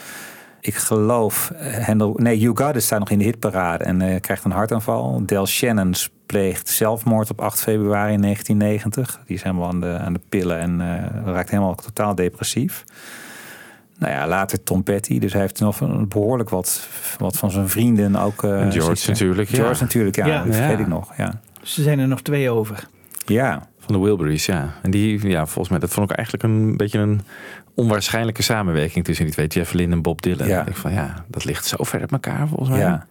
Ik geloof, Handel, nee, You Got It staat nog in de hitparade en eh, krijgt een hartaanval. Del Shannon pleegt zelfmoord op 8 februari 1990. Die is helemaal aan de, aan de pillen en eh, raakt helemaal totaal depressief. Nou ja, later Tom Petty. Dus hij heeft nog een- behoorlijk wat, wat van zijn vrienden ook... eh, En George zitten. natuurlijk, ja. George natuurlijk, ja. Ja. Dat vergeet Ja. ik nog, ja. Ze zijn er nog twee over. Ja, Van de Wilburys, ja. En die, ja, volgens mij, dat vond ik eigenlijk een beetje een onwaarschijnlijke samenwerking tussen die twee, Jeff Lynne en Bob Dylan. Ja. Ik denk van ja, dat ligt zo ver uit elkaar volgens mij. ja.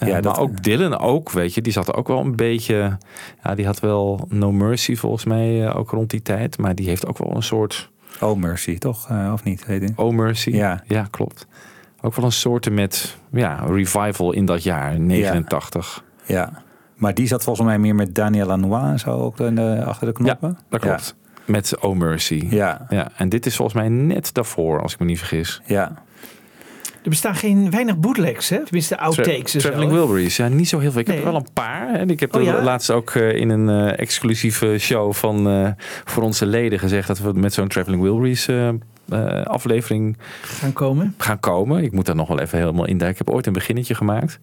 Ja, Ja, maar dat- ook Dylan ook, weet je, die zat er ook wel een beetje. Ja, die had wel No Mercy volgens mij eh, ook rond die tijd, maar die heeft ook wel een soort Oh Mercy, toch? Eh, of niet? Weet? Oh Mercy. Ja. ja, klopt. Ook wel een soort met ja, revival in dat jaar 89. Ja, maar die zat volgens mij meer met Daniel Lanois en zo ook in de, achter de knoppen. Ja, dat klopt. Met Oh Mercy. Ja, Ja, en dit is volgens mij net daarvoor, als ik me niet vergis. ja. Er bestaan geen weinig bootlegs, hè? Tenminste, outtakes. zo, Traveling? Wilburys. Ja, niet zo heel veel. Ik heb er wel een paar. En ik heb Oh, ja? laatst ook eh, in een eh, exclusieve show van eh, voor onze leden gezegd dat we met zo'n Traveling Wilburys aflevering Gaan komen. gaan komen. Ik moet daar nog wel even helemaal induiken. Ik heb ooit een beginnetje gemaakt.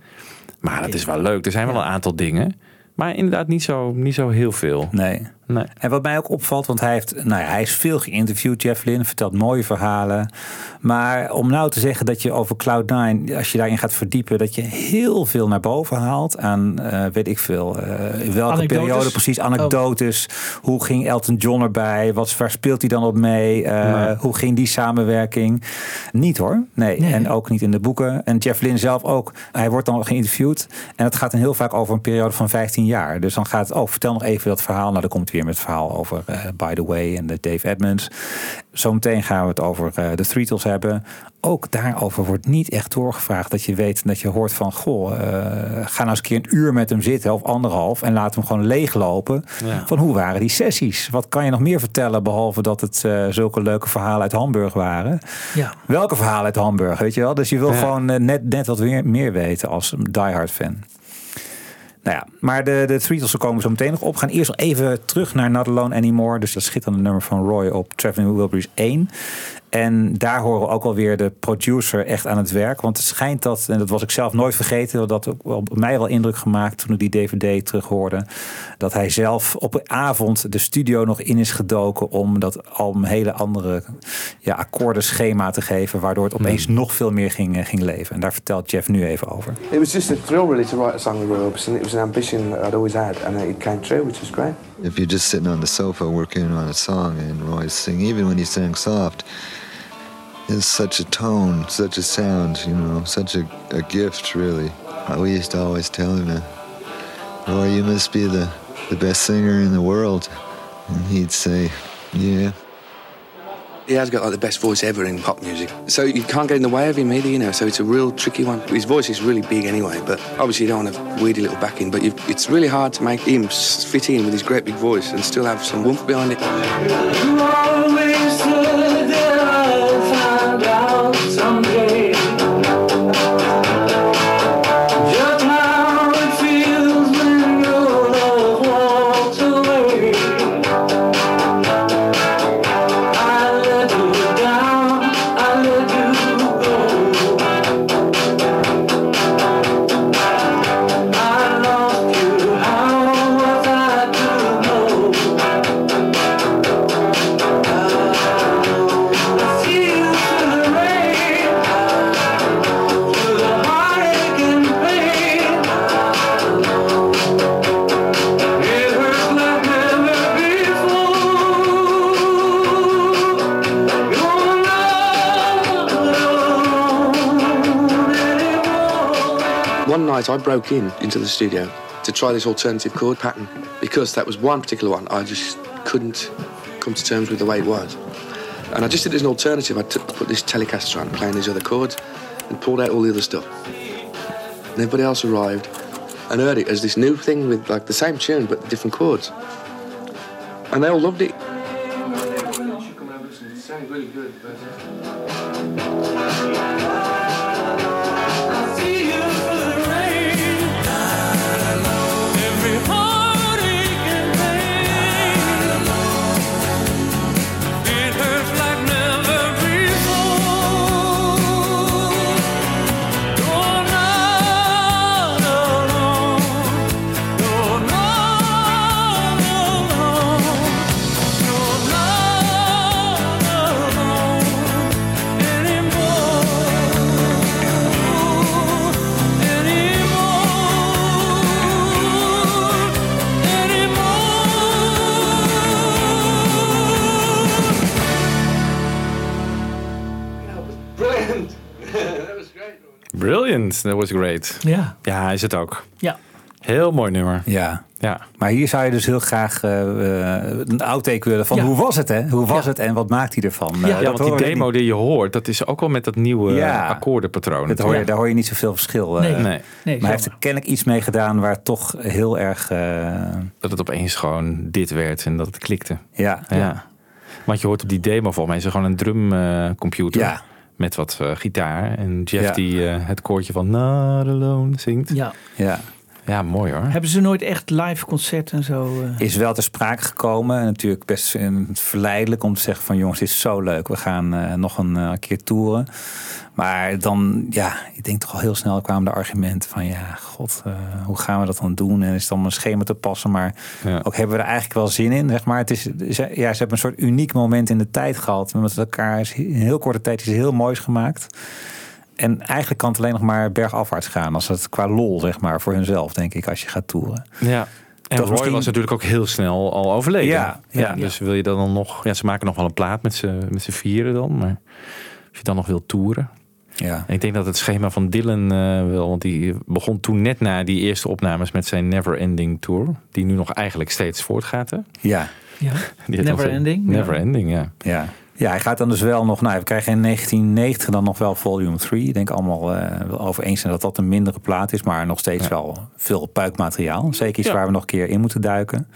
Maar dat is wel leuk. Er zijn wel een aantal dingen. Maar inderdaad niet zo, niet zo heel veel. Nee. Nee. En wat mij ook opvalt, want hij, heeft, nou ja, hij is veel geïnterviewd, Jeff Lynne, vertelt mooie verhalen. Maar om nou te zeggen dat je over Cloud9, als je daarin gaat verdiepen, dat je heel veel naar boven haalt aan, eh, weet ik veel, eh, in welke Anekdotes? periode precies, anekdotes. Hoe ging Elton John erbij? Wat, waar speelt hij dan op mee? Eh, Nee. Hoe ging die samenwerking? Niet hoor, nee. En ook niet in de boeken. En Jeff Lynne zelf ook. Hij wordt dan geïnterviewd en het gaat dan heel vaak over een periode van 15 jaar. Dus dan gaat het, oh, vertel nog even dat verhaal. Nou, dan komt weer met het verhaal over eh, By The Way en de Dave Edmunds. Zometeen gaan we het over eh, de Three Beatles hebben. Ook daarover wordt niet echt doorgevraagd. Dat je weet, dat je hoort van, goh, eh, ga nou eens een keer een uur met hem zitten of anderhalf. En laat hem gewoon leeglopen. Ja. Van hoe waren die sessies? Wat kan je nog meer vertellen behalve dat het zulke leuke verhalen uit Hamburg waren? Ja. Welke verhalen uit Hamburg, weet je wel? Dus je wil Ja. gewoon net, net wat meer, meer weten als diehard fan. Nou ja, maar de, de Three Beatles komen zo meteen nog op. Gaan eerst nog even terug naar Not Alone Anymore. Dus dat schitterende nummer van Roy op Traveling Wilburys 1. En daar horen we ook alweer de producer echt aan het werk. Want het schijnt dat, en dat was ik zelf nooit vergeten... dat op mij wel indruk gemaakt toen ik die DVD terug hoorde... dat hij zelf op een avond de studio nog in is gedoken... om dat album een hele andere ja, akkoordenschema te geven... waardoor het opeens nog veel meer ging, eh, ging leven. En daar vertelt Jeff nu even over. It was just a thrill, really, to write a song with Roy Orbison. It was an ambition that I'd always had, and it came true, which was great. If you're just sitting on the sofa working on a song and Roy's singing, even when he sang soft, it's such a tone, such a sound, you know, such a, a gift, really. We used to always tell him, Roy, you must be the, the best singer in the world. And he'd say, yeah. He has got like the best voice ever in pop music. So you can't get in the way of him either, you know. So it's a real tricky one. His voice is really big anyway, but obviously you don't want a weedy little backing. But you've, it's really hard to make him fit in with his great big voice and still have some warmth behind it. Night I broke in into the studio to try this alternative chord pattern because that was one particular one I just couldn't come to terms with the way it was. And I just did it as an alternative. I put this Telecaster on, playing these other chords, and pulled out all the other stuff. And everybody else arrived and heard it as this new thing with like the same tune but different chords. And they all loved it. Was great. Ja. Ja, is het ook. Ja. Heel mooi nummer. Ja. Ja. Maar hier zou je dus heel graag eh, eh, een outtake willen van Ja. hoe was het hè? Hoe was het en wat maakt hij ervan? Ja, dat want die demo niet. die je hoort, dat is ook wel met dat nieuwe Ja. akkoordenpatroon. Dat hoor je, Ja. Daar hoor je niet zoveel verschil. Nee. Nee. maar hij heeft er kennelijk iets mee gedaan waar toch heel erg... eh, Dat het opeens gewoon dit werd en dat het klikte. Ja. ja. Want je hoort op die demo volgens mij is er gewoon een drumcomputer. Ja. Met wat eh, gitaar. En Jeff Ja. die eh, het koortje van Not Alone zingt. Ja. Ja. Ja, mooi hoor. Hebben ze nooit echt live concert en zo? eh? Is wel ter sprake gekomen. En natuurlijk best verleidelijk om te zeggen van jongens, dit is zo leuk. We gaan eh, nog een eh, keer toeren. Maar dan, ja, ik denk toch al heel snel kwamen de argumenten van ja, god, eh, hoe gaan we dat dan doen? En is het dan een schema te passen? Maar ook hebben we er eigenlijk wel zin in, zeg maar. Het is, ze- ja, ze hebben een soort uniek moment in de tijd gehad. Met elkaar is in heel korte tijd iets heel moois gemaakt. En eigenlijk kan het alleen nog maar bergafwaarts gaan. Als het qua lol, zeg maar, voor hunzelf, denk ik, als je gaat toeren. Ja. En Dat Roy misschien- was natuurlijk ook heel snel al overleden. Ja, ja. dus wil je dan nog... Ja, ze maken nog wel een plaat met z'n met z'n vieren dan. Maar als je dan nog wilt toeren... Ja. En ik denk dat het schema van Dylan eh, wel... Want die begon toen net na die eerste opnames met zijn Never Ending Tour. Die nu nog eigenlijk steeds voortgaat. Hè? Ja. Ja. Never dan Ending, ja. Never Ending, ja. Ja. Ja, hij gaat dan dus wel nog. Nou, we krijgen in 1990 dan nog wel volume 3. Ik denk allemaal wel over eens zijn dat dat een mindere plaat is, maar nog steeds wel veel puikmateriaal. Zeker iets Ja. waar we nog een keer in moeten duiken.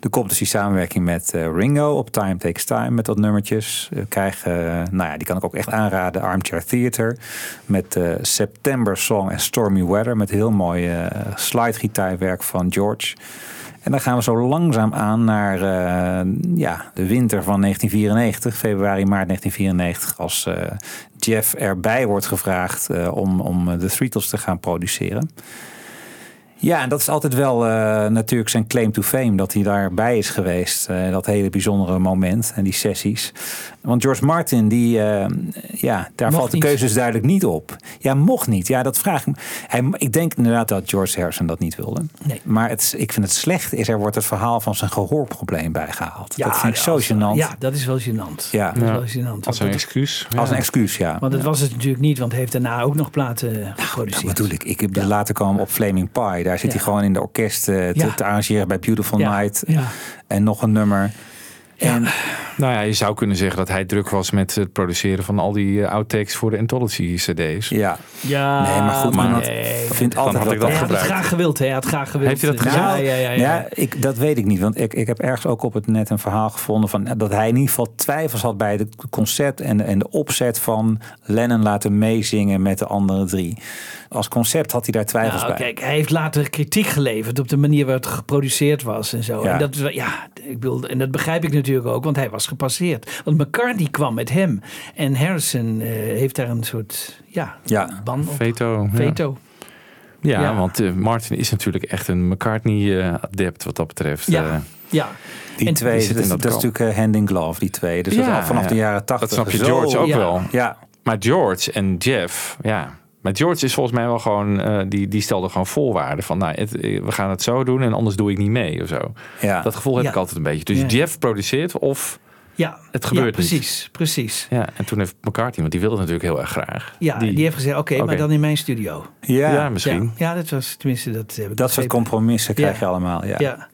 Er komt dus die samenwerking met eh, Ringo op Time Takes Time met wat nummertjes. We krijgen, eh, nou ja, die kan ik ook echt aanraden, Armchair Theater. Met eh, September Song en Stormy Weather. Met heel mooi eh slidegitaarwerk van George. En dan gaan we zo langzaam aan naar eh, ja, de winter van 1994, februari, maart 1994, als eh, Jeff erbij wordt gevraagd eh, om, om de Threetles te gaan produceren. Ja, en dat is altijd wel eh, natuurlijk zijn claim to fame, dat hij daarbij is geweest. eh, dat hele bijzondere moment en die sessies. Want George Martin, die, eh, ja, daar Mocht valt de niet. keuze dus duidelijk niet op. Ja, mocht niet. Ja, dat vraag ik me. Hij, ik denk inderdaad dat George Harrison dat niet wilde. Nee. Maar het, ik vind het slecht is, er wordt het verhaal van zijn gehoorprobleem bijgehaald. dat vind ik zo als- gênant. Ja, dat is wel gênant. Ja. Dat is Ja. wel gênant. Als een excuus. Als een excuus, ja. Want dat was het natuurlijk niet, want hij heeft daarna ook nog platen Dat geproduceerd. bedoel ik. Ik heb later komen op Flaming Pie. Zit hij gewoon in de orkest te, arrangeren bij Beautiful. Night. Ja. En nog een nummer. En Nou ja, je zou kunnen zeggen dat hij druk was met het produceren van al die eh, outtakes voor de Anthology CD's. Ja. Ja, Nee, maar goed, maar nee. vindt altijd had ik dat Hij had graag gewild, hè? Hij had graag gewild. Heeft hij dat gezegd? Ja, ja, ja. ja. Ja, ik, dat weet ik niet. Want ik, ik heb ergens ook op het net een verhaal gevonden van dat hij in ieder geval twijfels had bij het concept en, en de opzet van Lennon laten meezingen met de andere drie. Als concept had hij daar twijfels Nou, bij. kijk, hij heeft later kritiek geleverd op de manier waarop het geproduceerd was en zo. Ja. En, dat, ja, ik bedoel, en dat begrijp ik natuurlijk ook, want hij was gepasseerd. Want McCartney kwam met hem en Harrison eh, heeft daar een soort ja, Ja. ban op. Veto. ja. Veto. Ja, Ja. want eh, Martin is natuurlijk echt een McCartney-adept wat dat betreft. Ja. Eh, Ja, Die En- twee, die zit dat, in dat dat is natuurlijk eh, hand in glove, die twee. Dus dat is Ja, al vanaf ja. de jaren tachtig. Dat snap je zo- George ook ja. wel. Ja, Maar George en Jeff, ja. Maar George is volgens mij wel gewoon, eh, die, die stelde gewoon voorwaarden van, nou, het, eh, we gaan het zo doen en anders doe ik niet mee of zo. ja. Dat gevoel heb Ja. ik altijd een beetje. Dus Ja. Jeff produceert of ja. het gebeurt ja, precies, precies. niet. Ja, en toen heeft McCartney, want die wilde het natuurlijk heel erg graag. Ja, die, heeft gezegd, oké, maar dan in mijn studio. ja, ja, misschien. Ja, ja, dat was tenminste dat. heb ik dat soort compromissen krijg Ja. je allemaal. Ja.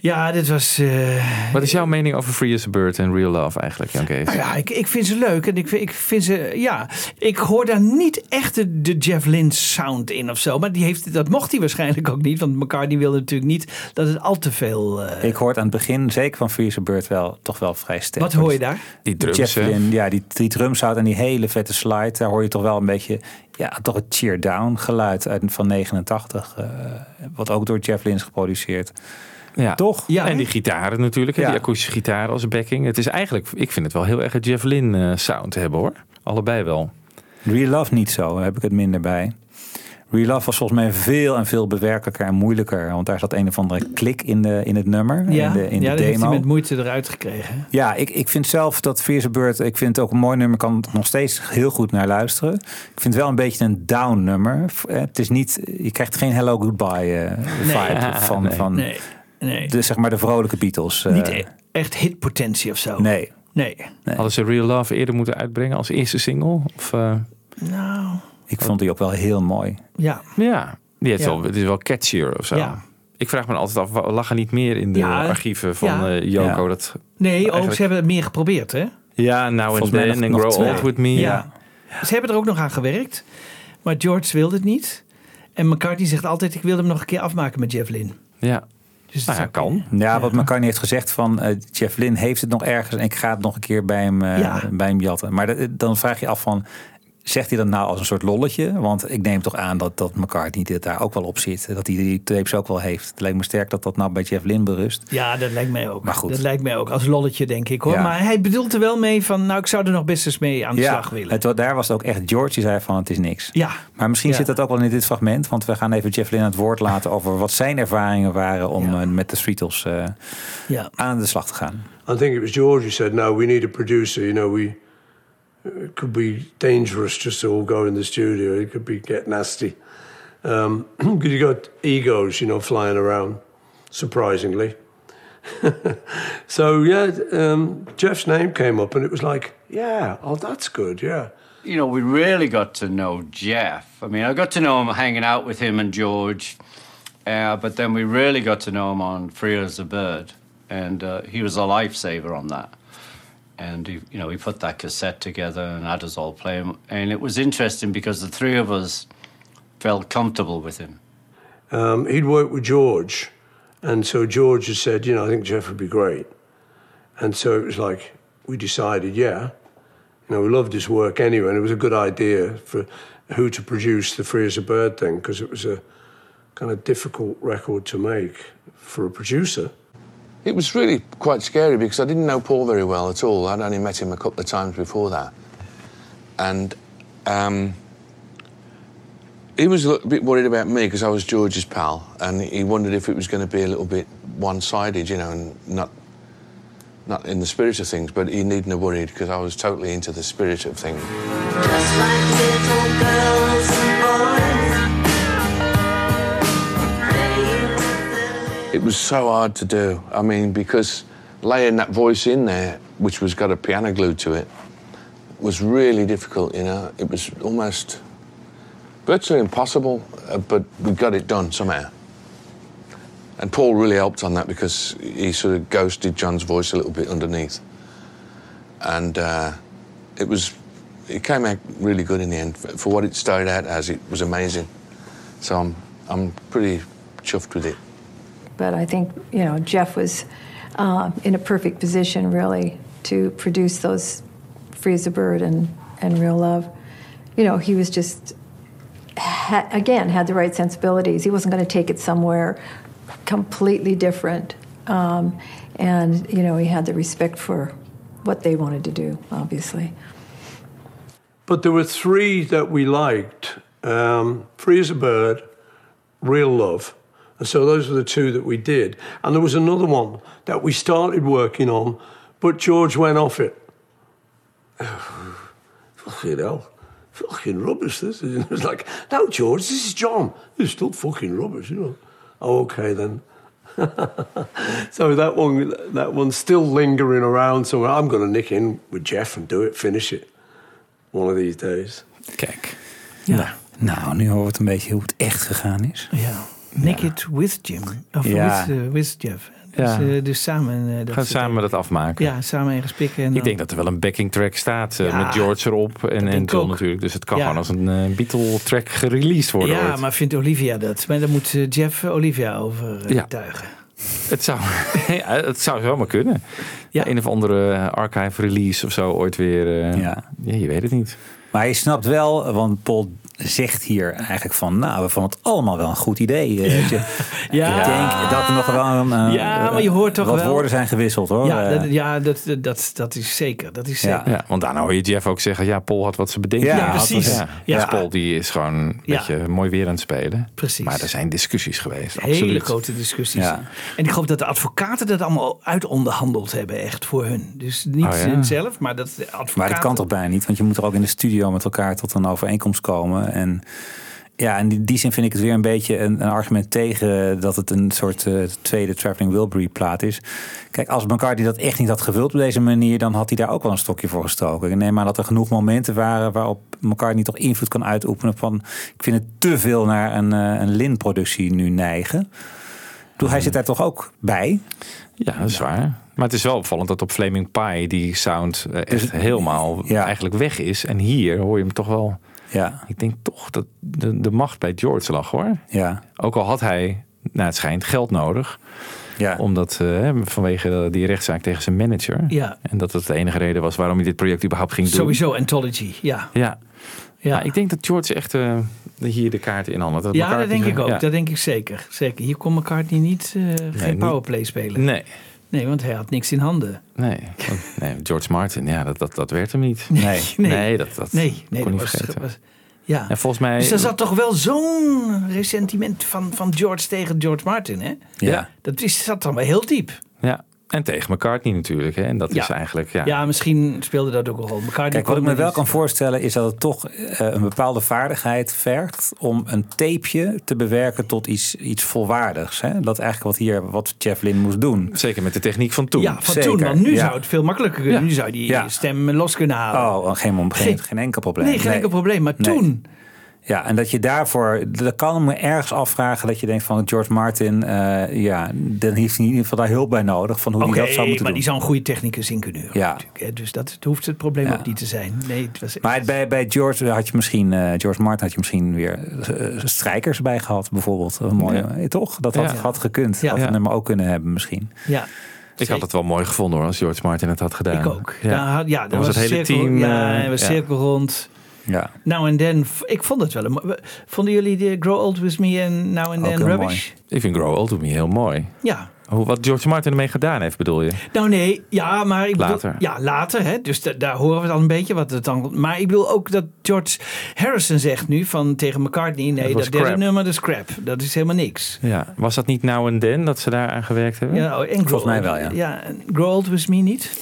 Ja. Dit was. eh, Wat is jouw mening over Free as a Bird en Real Love eigenlijk, Jan Kees? Nou ja, ik, ik vind ze leuk. En ik, vind- ik vind ze, ja, ik hoor daar niet echt de, de Jeff Lynne sound in of zo. Maar die heeft, dat mocht hij waarschijnlijk ook niet. Want McCartney wilde natuurlijk niet dat het al te veel... eh, Ik hoor het aan het begin, zeker van Freeze Bird, wel, toch wel vrij sterk. wat hoor je daar? Die drums, Jeff hè? Lynne, ja, die, die drumsound en die hele vette slide, daar hoor je toch wel een beetje, ja, toch het cheer down geluid uit, van 89, eh, wat ook door Jeff Lynne is geproduceerd. Ja. Toch? Ja, en die gitaren natuurlijk, hè, Ja. die akoestische gitaren als backing. Het is eigenlijk, ik vind het wel heel erg een Jeff Lynne eh, sound hebben hoor. Allebei wel. Real Love niet zo, daar heb ik het minder bij. Real Love was volgens mij veel en veel bewerkelijker en moeilijker, want daar zat een of andere klik in, de, in het nummer, Ja, in de, in ja de dat heeft hij demo. met moeite eruit gekregen. Ja, ik, ik vind zelf dat Fierce Bird, ik vind het ook een mooi nummer, kan nog steeds heel goed naar luisteren. Ik vind het wel een beetje een down nummer. Eh, Het is niet, je krijgt geen Hello Goodbye eh, vibe van, Nee. van Nee, nee. de, zeg maar de vrolijke Beatles. eh, niet e- echt hitpotentie of zo. nee. Nee. Hadden ze Real Love eerder moeten uitbrengen als eerste single? Of, eh, Nou, Ik vond die ook wel heel mooi. ja. ja, die heeft Ja. wel, het is wel catchier of zo. Ja. Ik vraag me altijd af, lag er niet meer in de Ja. archieven van Ja. eh, Yoko? Ja. Dat, Nee, ook, Eigenlijk- ze hebben het meer geprobeerd, hè? ja, Now and Then en Grow twee. Old With Me. Ja. Ze hebben er ook nog aan gewerkt. Maar George wilde het niet. En McCartney zegt altijd, ik wil hem nog een keer afmaken met Jeff Lynne. ja. Dus Nou ja, kan. Ja, wat McCartney heeft gezegd van eh, Jeff Lynne heeft het nog ergens en ik ga het nog een keer bij hem, eh, Ja. bij hem jatten. Maar dat- dan vraag je af van, Zegt hij dat nou als een soort lolletje? Want ik neem toch aan dat, dat McCartney dit daar ook wel op zit. Dat hij die tapes ook wel heeft. Het lijkt me sterk dat dat nou bij Jeff Lynne berust. Ja, dat lijkt mij ook. Maar goed. Dat lijkt mij ook als lolletje, denk ik hoor. Ja. Maar hij bedoelt er wel mee van, nou, ik zou er nog best eens mee aan de ja, slag willen. het, daar was het ook echt George die zei van het is niks. Ja. Maar misschien Ja. zit dat ook wel in dit fragment. Want we gaan even Jeff Lynne aan het woord laten over wat zijn ervaringen waren om eh, met de Streetles eh, Ja. aan de slag te gaan. I think it was George who said, "No, we need a producer. You know, we it could be dangerous just to all go in the studio. It could be get nasty because you got egos, you know, flying around. Surprisingly, so yeah, um, Jeff's name came up, and it was like, yeah, oh, that's good, yeah." You know, we really got to know Jeff. I mean, I got to know him hanging out with him and George, uh, but then we really got to know him on Free as a Bird, and uh, he was a lifesaver on that. And he, you know, we put that cassette together and had us all play 'em. and it was interesting because the three of us felt comfortable with him. um, he'd worked with George, and so George had said, you know, I think Jeff would be great, and so it was like we decided, yeah, you know, we loved his work anyway, and it was a good idea for who to produce the Free as a Bird thing because it was a kind of difficult record to make for a producer. It was really quite scary because I didn't know Paul very well at all. I'd only met him a couple of times before that. And um, he was a bit worried about me because I was George's pal, and he wondered if it was going to be a little bit one-sided, you know, and not not in the spirit of things. But he needn't have worried because I was totally into the spirit of things. It was so hard to do. I mean, because laying that voice in there, which was got a piano glue to it, was really difficult. You know, it was almost virtually impossible, uh, but we got it done somehow. And Paul really helped on that because he sort of ghosted John's voice a little bit underneath, and uh, it was it came out really good in the end. For what it started out as, it was amazing. So I'm I'm pretty chuffed with it. But I think, you know, Jeff was uh, in a perfect position, really, to produce those Free as a Bird and, and Real Love. You know, he was just, ha- again, had the right sensibilities. He wasn't going to take it somewhere completely different. Um, and, you know, he had the respect for what they wanted to do, obviously. But there were three that we liked um, Free a Bird, Real Love. And so those were the two that we did. And there was another one that we started working on, but George went off it. fucking hell. Fucking rubbish, this is. It was like, no, George, this is John. It's still fucking rubbish, you know. Oh, okay then. so that one, that one's still lingering around somewhere. I'm going to nick in with Jeff and do it, finish it, one of these days. Kijk. Ja. Nou, nu hoort het een beetje hoe het echt gegaan is. Ja. Naked with Jim. Of Ja. with, eh, with Jeff. Dus, Ja. eh, dus samen. eh, dat Gaan samen dat afmaken. Ja, samen ergens pikken. En Ik dan- denk dat er wel een backing track staat Ja, met George erop en, en John ook. natuurlijk. Dus het kan Ja. gewoon als een Beatle track gereleased worden Ja, ooit. maar vindt Olivia dat? Maar dan moet Jeff Olivia overtuigen. Het zou, ja, het zou zomaar kunnen. Ja. Een of andere archive release of zo ooit weer. Ja. ja, je weet het niet. Maar je snapt wel, want Paul zegt hier eigenlijk van... nou, we vonden het allemaal wel een goed idee. eh, je- Ja. Ik denk dat er nog wel een, eh, Ja, maar je hoort toch wat wel- woorden zijn gewisseld hoor. Ja, Eh, dat, ja dat, dat, dat is zeker. Dat is Ja. zeker. ja, want daarna hoor je Jeff ook zeggen... ja, Paul had wat ze bedenken. Ja, precies. Ja. Ja. Dus Paul die is gewoon een Ja. beetje mooi weer aan het spelen. Precies. Maar er zijn discussies geweest. Hele absoluut. grote discussies. Ja. En ik geloof dat de advocaten dat allemaal uitonderhandeld hebben, echt voor hun. Dus niet Oh ja. zelf, maar dat de advocaten. Maar dat kan toch bijna niet, want je moet er ook in de studio met elkaar tot een overeenkomst komen. En ja, in die, die zin vind ik het weer een beetje een, een argument tegen dat het een soort eh, tweede Traveling Wilbury plaat is. Kijk, als McCartney dat echt niet had gewild op deze manier, dan had hij daar ook wel een stokje voor gestoken. Ik neem aan dat er genoeg momenten waren waarop McCartney toch invloed kan uitoefenen van ik vind het te veel naar een, eh, een Lin-productie nu neigen. Bedoel, hij zit daar toch ook bij? Ja, dat is waar. Maar het is wel opvallend dat op Flaming Pie die sound eh, echt helemaal eigenlijk weg is. En hier hoor je hem toch wel. Ja. Ik denk toch dat de, de macht bij George lag hoor. Ja. Ook al had hij, nou het schijnt, geld nodig. Ja. Omdat eh, vanwege die rechtszaak tegen zijn manager. Ja. En dat het de enige reden was waarom hij dit project überhaupt ging doen. Sowieso Anthology, ja. Ja. Ja. Maar ik denk dat George echt eh, hier de kaarten in handen had. Ja, dat denk ik ook. ja. Dat denk ik zeker. zeker. Hier kon McCartney niet, eh, geen niet- powerplay spelen. Nee. Nee, want hij had niks in handen. Nee, want- nee, George Martin, ja, dat, dat, dat werd hem niet. Nee, nee. dat, dat Nee, nee, kon dat niet was- vergeten. was- ja. En volgens mij... Dus er zat toch wel zo'n ressentiment van, van George tegen George Martin, hè? Ja. Dat is, zat dan wel heel diep. Ja, en tegen McCartney natuurlijk. Hè? En dat Ja. is eigenlijk... Ja. Ja, misschien speelde dat ook wel. McCartney Kijk, wat ik me wel kan voorstellen is dat het toch eh, een bepaalde vaardigheid vergt om een tapeje te bewerken tot iets, iets volwaardigs. Hè? Dat is eigenlijk wat hier wat Jeff Lynne moest doen. Zeker met de techniek van toen. Ja, van Zeker, toen. Want nu ja. zou het veel makkelijker kunnen. Ja. Nu zou die Ja. stem los kunnen halen. Oh, geen, geen, Geen- geen enkel probleem. nee, geen enkel probleem. Maar Nee. toen... Ja, en dat je daarvoor, dat kan me ergens afvragen dat je denkt van George Martin, eh, ja, dan heeft hij in ieder geval daar hulp bij nodig van hoe Oké, hij dat zou moeten maar doen. die zou een goede technicus in kunnen huren. Ja. natuurlijk, hè. Dus dat hoeft het probleem Ja. ook niet te zijn. Nee, het was, Maar bij, bij George had je misschien, eh, George Martin had je misschien weer eh, strijkers bij gehad, bijvoorbeeld. Een mooie, Ja. eh, toch? Dat had, Ja. had gekund. Ja. Had Ja. hem ook kunnen hebben misschien. ja. Ik had het wel mooi gevonden hoor, als George Martin het had gedaan. Ik ook. Ja, had- ja, Dan was het hele cirkel, team... Ja. cirkel rond. Ja. Now and then, ik vond het wel. een Vonden jullie de Grow Old With Me en Now and Then Rubbish? Ik vind Grow Old With Me heel mooi. Ja. Hoe, wat George Martin ermee gedaan heeft, bedoel je? Nou nee, ja, maar ik bedoel, Later. ja, later. Hè? Dus da- daar horen we het al een beetje wat het dan. Maar ik bedoel ook dat George Harrison zegt nu van tegen McCartney: nee, Dat derde nummer dat is crap. Dat is helemaal niks. Ja. Was dat niet Now and Then dat ze daar aan gewerkt hebben? Ja, oh, en Volgens mij wel, ja. Ja, en Grow Old With Me niet.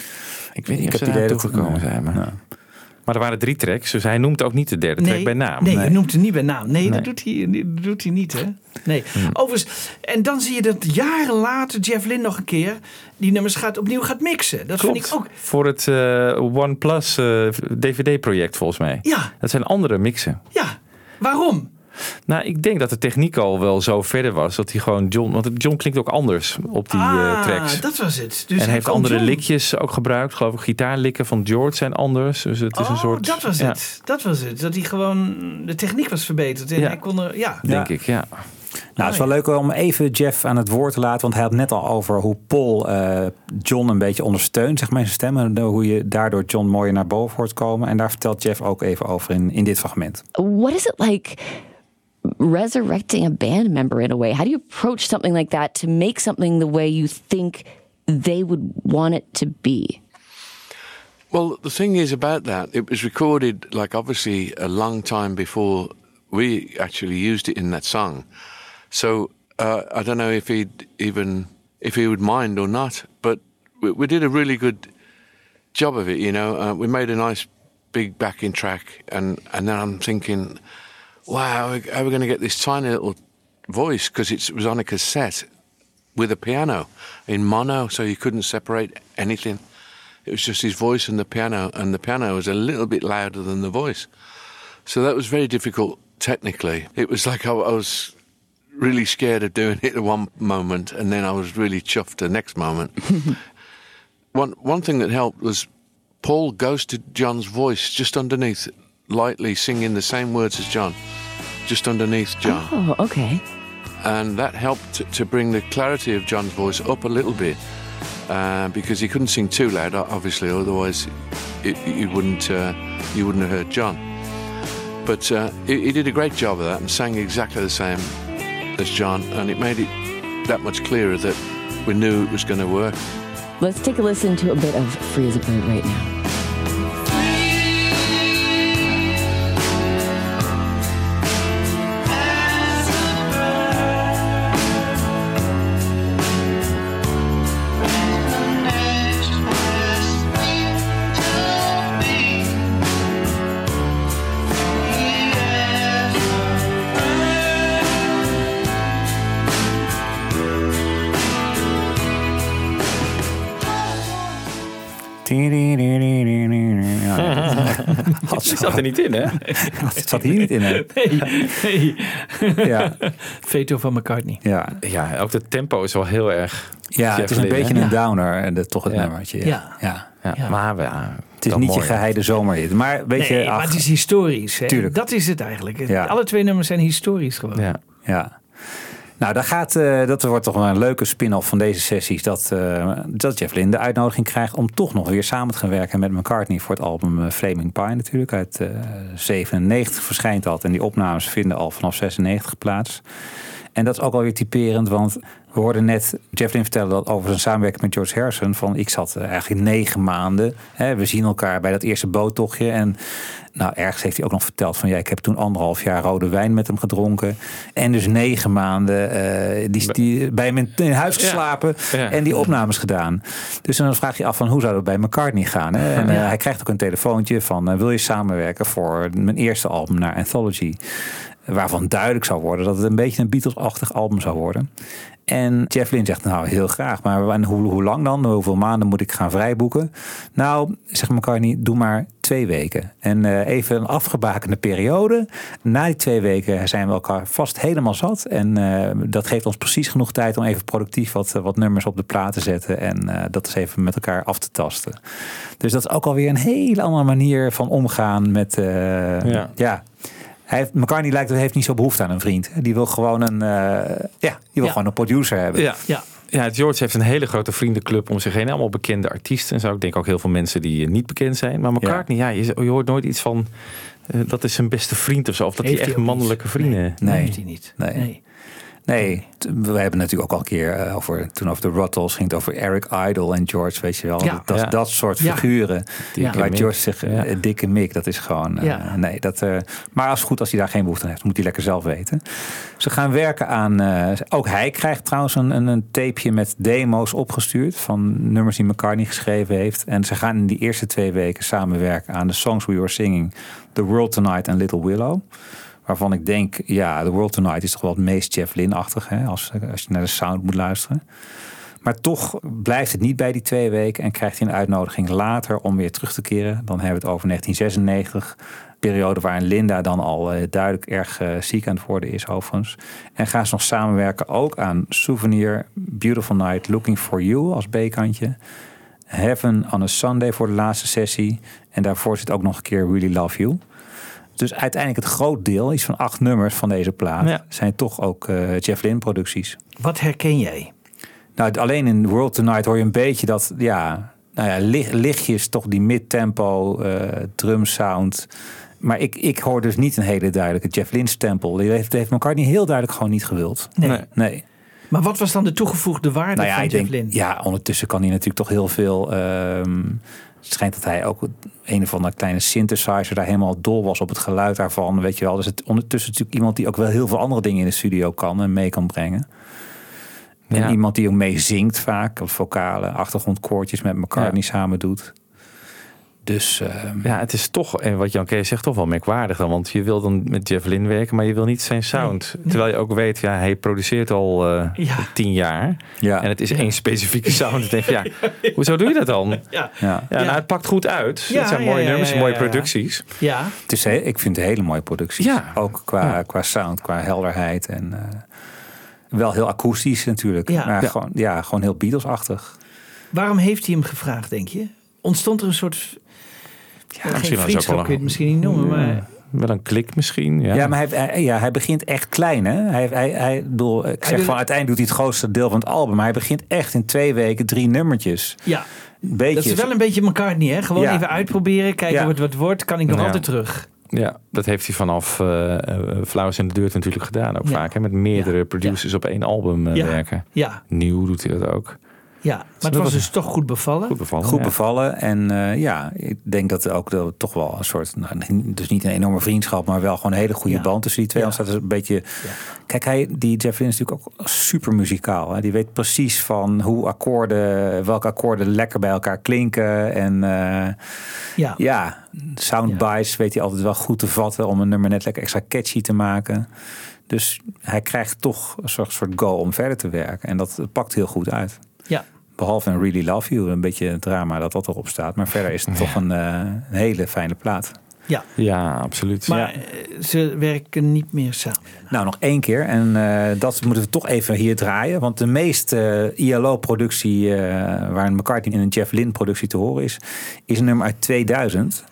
Ik weet niet Ik of heb ze het daar toegekomen zijn. Maar... Ja. Maar er waren drie tracks, dus hij noemt ook niet de derde track Nee, bij naam. nee, hij noemt het niet bij naam. Nee, Nee. Dat, doet hij, dat doet hij niet, hè? Nee. Hmm. Overigens, en dan zie je dat jaren later Jeff Lynne nog een keer die nummers gaat, opnieuw gaat mixen. Dat vind ik ook. Voor het eh, OnePlus eh, DVD-project volgens mij. Ja. Dat zijn andere mixen. Ja, waarom? Nou, ik denk dat de techniek al wel zo verder was dat hij gewoon John. Want John klinkt ook anders op die eh, ah, tracks. dat was het. Dus en heeft andere John. likjes ook gebruikt. Geloof ik, gitaarlikken van George zijn anders. Dus het is oh, een soort. dat was ja, het. Dat was het. Dat hij gewoon de techniek was verbeterd en Ja. hij kon er, ja. Denk Ja. ik, ja. Nou, het is wel leuk om even Jeff aan het woord te laten. Want hij had net al over hoe Paul eh, John een beetje ondersteunt, zeg maar, in zijn stem. En hoe je daardoor John mooier naar boven hoort komen. En daar vertelt Jeff ook even over in, in dit fragment. What is it like resurrecting a band member in a way? How do you approach something like that to make something the way you think they would want it to be? Well, the thing is about that, it was recorded like obviously a long time before we actually used it in that song. So uh, I don't know if he'd even if he would mind or not, but we, we did a really good job of it. You know, uh, we made a nice big backing track, and and then I'm thinking, wow, how are we're going to get this tiny little voice because it was on a cassette with a piano in mono, so you couldn't separate anything. It was just his voice and the piano, and the piano was a little bit louder than the voice. So that was very difficult technically. It was like I, I was really scared of doing it at one moment, and then I was really chuffed the next moment. one one thing that helped was Paul ghosted John's voice just underneath, lightly singing the same words as John, just underneath John Oh, okay. and that helped to, bring the clarity of John's voice up a little bit uh, because he couldn't sing too loud, obviously, otherwise it, you wouldn't uh, you wouldn't have heard John. But uh, he, he did a great job of that and sang exactly the same as John, and it made it that much clearer that we knew it was going to work. Let's take a listen to a bit of Free as a Bird right now. Zat er niet in, hè? Het zat hier niet in, hè? Nee, nee. Ja. Veto van McCartney. Ja. Ja, ook het tempo is wel heel erg. Ja, het is een beetje hè? een downer, en dat toch het Ja. nummertje. Ja. ja. Ja, Maar ja, Het is niet je mooi, geheide zomerhit. Maar weet nee, je, maar het is historisch. Hè? Tuurlijk. Dat is het eigenlijk. Ja. Alle twee nummers zijn historisch gewoon. Ja. Ja. Nou, gaat, eh, dat wordt toch een leuke spin-off van deze sessies. Dat, eh, dat Jeff Lynne de uitnodiging krijgt om toch nog weer samen te gaan werken met McCartney voor het album eh, Flaming Pie natuurlijk. Uit eh 97 verschijnt dat. En die opnames vinden al vanaf 96 plaats. En dat is ook alweer typerend, want we hoorden net Jeff Lynne vertellen dat over zijn samenwerking met George Harrison. Van ik zat eh, eigenlijk negen maanden. Hè, we zien elkaar bij dat eerste boottochtje. En nou, ergens heeft hij ook nog verteld van ja, ik heb toen anderhalf jaar rode wijn met hem gedronken. En dus negen maanden eh, die, die, bij hem in, in huis geslapen Ja. en die opnames gedaan. Dus dan vraag je af van hoe zou dat bij McCartney gaan. Hè? En eh, hij krijgt ook een telefoontje van wil je samenwerken voor mijn eerste album naar Anthology. Waarvan duidelijk zou worden dat het een beetje een Beatles-achtig album zou worden. En Jeff Lynne zegt, nou heel graag, maar hoe, hoe lang dan? Hoeveel maanden moet ik gaan vrijboeken? Nou, zegt McCartney, doe maar twee weken. En eh, even een afgebakende periode. Na die twee weken zijn we elkaar vast helemaal zat. En eh, dat geeft ons precies genoeg tijd om even productief wat, wat nummers op de plaat te zetten. En eh, dat is even met elkaar af te tasten. Dus dat is ook alweer een hele andere manier van omgaan met... Ja. ja. Hij heeft, McCartney lijkt heeft niet zo behoefte aan een vriend. Die wil gewoon een, eh, ja, die wil Ja. gewoon een producer hebben. Ja. Ja. Ja, George heeft een hele grote vriendenclub om zich heen. Allemaal bekende artiesten en zo. Ik denk ook heel veel mensen die eh, niet bekend zijn. Maar McCartney, ja, je, je hoort nooit iets van... eh, dat is zijn beste vriend of zo. Of dat Heeft hij echt mannelijke vrienden... Nee. heeft hij niet. Nee. nee. T- we hebben natuurlijk ook al een keer eh, over, toen over de Ruttles ging het over Eric Idle en George, weet je wel. Ja. Dat, Ja. dat soort Ja. figuren. Dikke waar. George zich, eh, Ja. dikke mik, dat is gewoon, eh, Ja. nee. Dat, maar als het goed, als hij daar geen behoefte aan heeft, moet hij lekker zelf weten. Ze gaan werken aan, ook hij krijgt trouwens een, een, een tapeje met demo's opgestuurd van nummers die McCartney geschreven heeft. En ze gaan in die eerste twee weken samenwerken aan de Songs We Were Singing, The World Tonight en Little Willow. Waarvan ik denk, ja, The World Tonight is toch wel het meest Jeff Lynne-achtig, als, als je naar de sound moet luisteren. Maar toch blijft het niet bij die twee weken en krijgt hij een uitnodiging later om weer terug te keren. Dan hebben we het over 1996, periode waarin Linda dan al eh, duidelijk erg eh, ziek aan het worden is overigens. En gaan ze nog samenwerken ook aan Souvenir, Beautiful Night, Looking for You als B-kantje. Heaven on a Sunday voor de laatste sessie. En daarvoor zit ook nog een keer Really Love You. Dus uiteindelijk het groot deel, iets van acht nummers van deze plaat, Ja. zijn toch ook eh, Jeff Lynne producties. Wat herken jij? Nou, alleen in World Tonight hoor je een beetje dat, ja, nou ja, lichtjes, toch die mid-tempo eh drum sound. Maar ik, ik hoor dus niet een hele duidelijke Jeff Lynne stempel. Die heeft, heeft McCartney heel duidelijk gewoon niet gewild. Nee. nee. Maar wat was dan de toegevoegde waarde Nou ja, van Jeff denk, ja, ondertussen kan hij natuurlijk toch heel veel. ehm, het schijnt dat hij ook een of andere kleine synthesizer daar helemaal dol was op het geluid daarvan. Weet je wel. Dus het ondertussen natuurlijk iemand die ook wel heel veel andere dingen in de studio kan en mee kan brengen. En Ja. iemand die ook mee zingt vaak, of vocale achtergrondkoortjes met McCartney samen doet. Dus ehm, Ja, het is toch, en wat Jan Kees zegt, toch wel merkwaardig dan. Want je wil dan met Jeff Lynne werken, maar je wil niet zijn sound. Terwijl je ook weet, ja, hij produceert al eh, Ja. tien jaar. Ja. En het is één specifieke sound. Ik denk van, ja, hoezo doe je dat dan? Ja. ja. Ja, Nou, het pakt goed uit. Ja, het zijn ja, mooie ja, nummers, ja, mooie ja, ja. producties. Ja, Het is, he- ik vind het hele mooie producties. Ja. Ook qua, qua sound, qua helderheid. En eh, wel heel akoestisch natuurlijk. Ja. Maar Ja. Gewoon, ja, gewoon heel Beatles-achtig. waarom heeft hij hem gevraagd, denk je? Ontstond er een soort... Ja, geen misschien ook vriendschap wel kun je het misschien niet noemen, maar... Wel een klik misschien. Ja, Ja, maar hij, hij- ja, hij begint echt klein. Hè? Hij, hij, hij, bedoel, ik zeg van uiteindelijk doet hij het grootste deel van het album. Maar hij begint echt in twee weken drie nummertjes. Ja, Beetjes. dat is wel een beetje McCartney, hè? Gewoon Ja. even uitproberen, kijken Ja. wat wat wordt. Kan ik nog Ja. altijd terug? Ja, dat heeft hij vanaf eh eh, Flowers in de Dirt natuurlijk gedaan. Ook Ja. vaak. Hè, met meerdere producers op één album eh, Ja. werken. Ja, Nieuw doet hij dat ook. Ja. Maar het dat was was- dus toch goed bevallen. Goed bevallen. Goed ja. bevallen. En eh, ja, ik denk dat er ook dat we toch wel een soort, nou, dus niet een enorme vriendschap, maar wel gewoon een hele goede Ja. band tussen die twee. Ja. Staat een beetje. Kijk, hij, die Jeff Lynne is natuurlijk ook super muzikaal. Hè? Die weet precies van hoe akkoorden, welke akkoorden lekker bij elkaar klinken. En eh, Ja. ja, soundbites weet hij altijd wel goed te vatten om een nummer net lekker extra catchy te maken. Dus hij krijgt toch een soort, soort go om verder te werken. En dat pakt heel goed uit. Behalve een Really Love You, een beetje het drama dat dat erop staat. Maar verder is het toch een, eh, een hele fijne plaat. Ja, Ja, absoluut. maar Ja. eh, ze werken niet meer samen. Nou, nog één keer. En eh, dat moeten we toch even hier draaien. Want de meeste ILO-productie eh, waar een McCartney en een Jeff Lynne productie te horen is, is een nummer uit 2000.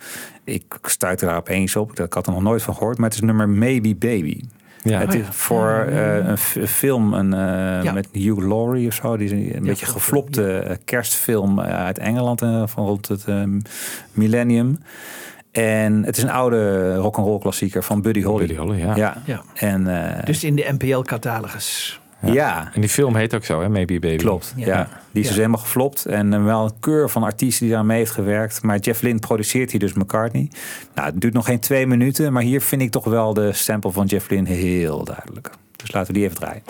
Ik stuitte daar opeens op. Ik had er nog nooit van gehoord. Maar het is nummer Maybe Baby. Ja. Het Oh is voor eh, een film een, eh, Ja. met Hugh Laurie of zo. Die is een, een beetje geflopte eh, kerstfilm uit Engeland van rond het millennium. En het is een oude rock'n'roll klassieker van Buddy Holly. Buddy Holly, ja. ja. Ja. En, eh, Dus in de NPL-catalogus. Ja. En die film heet ook zo, hè? Maybe Baby. Klopt, ja. Ja. Die is Ja. dus helemaal geflopt. En eh, wel een keur van artiesten die daar mee heeft gewerkt. Maar Jeff Lynne produceert hier dus McCartney. Nou, het duurt nog geen twee minuten. Maar hier vind ik toch wel de stempel van Jeff Lynne heel duidelijk. Dus laten we die even draaien.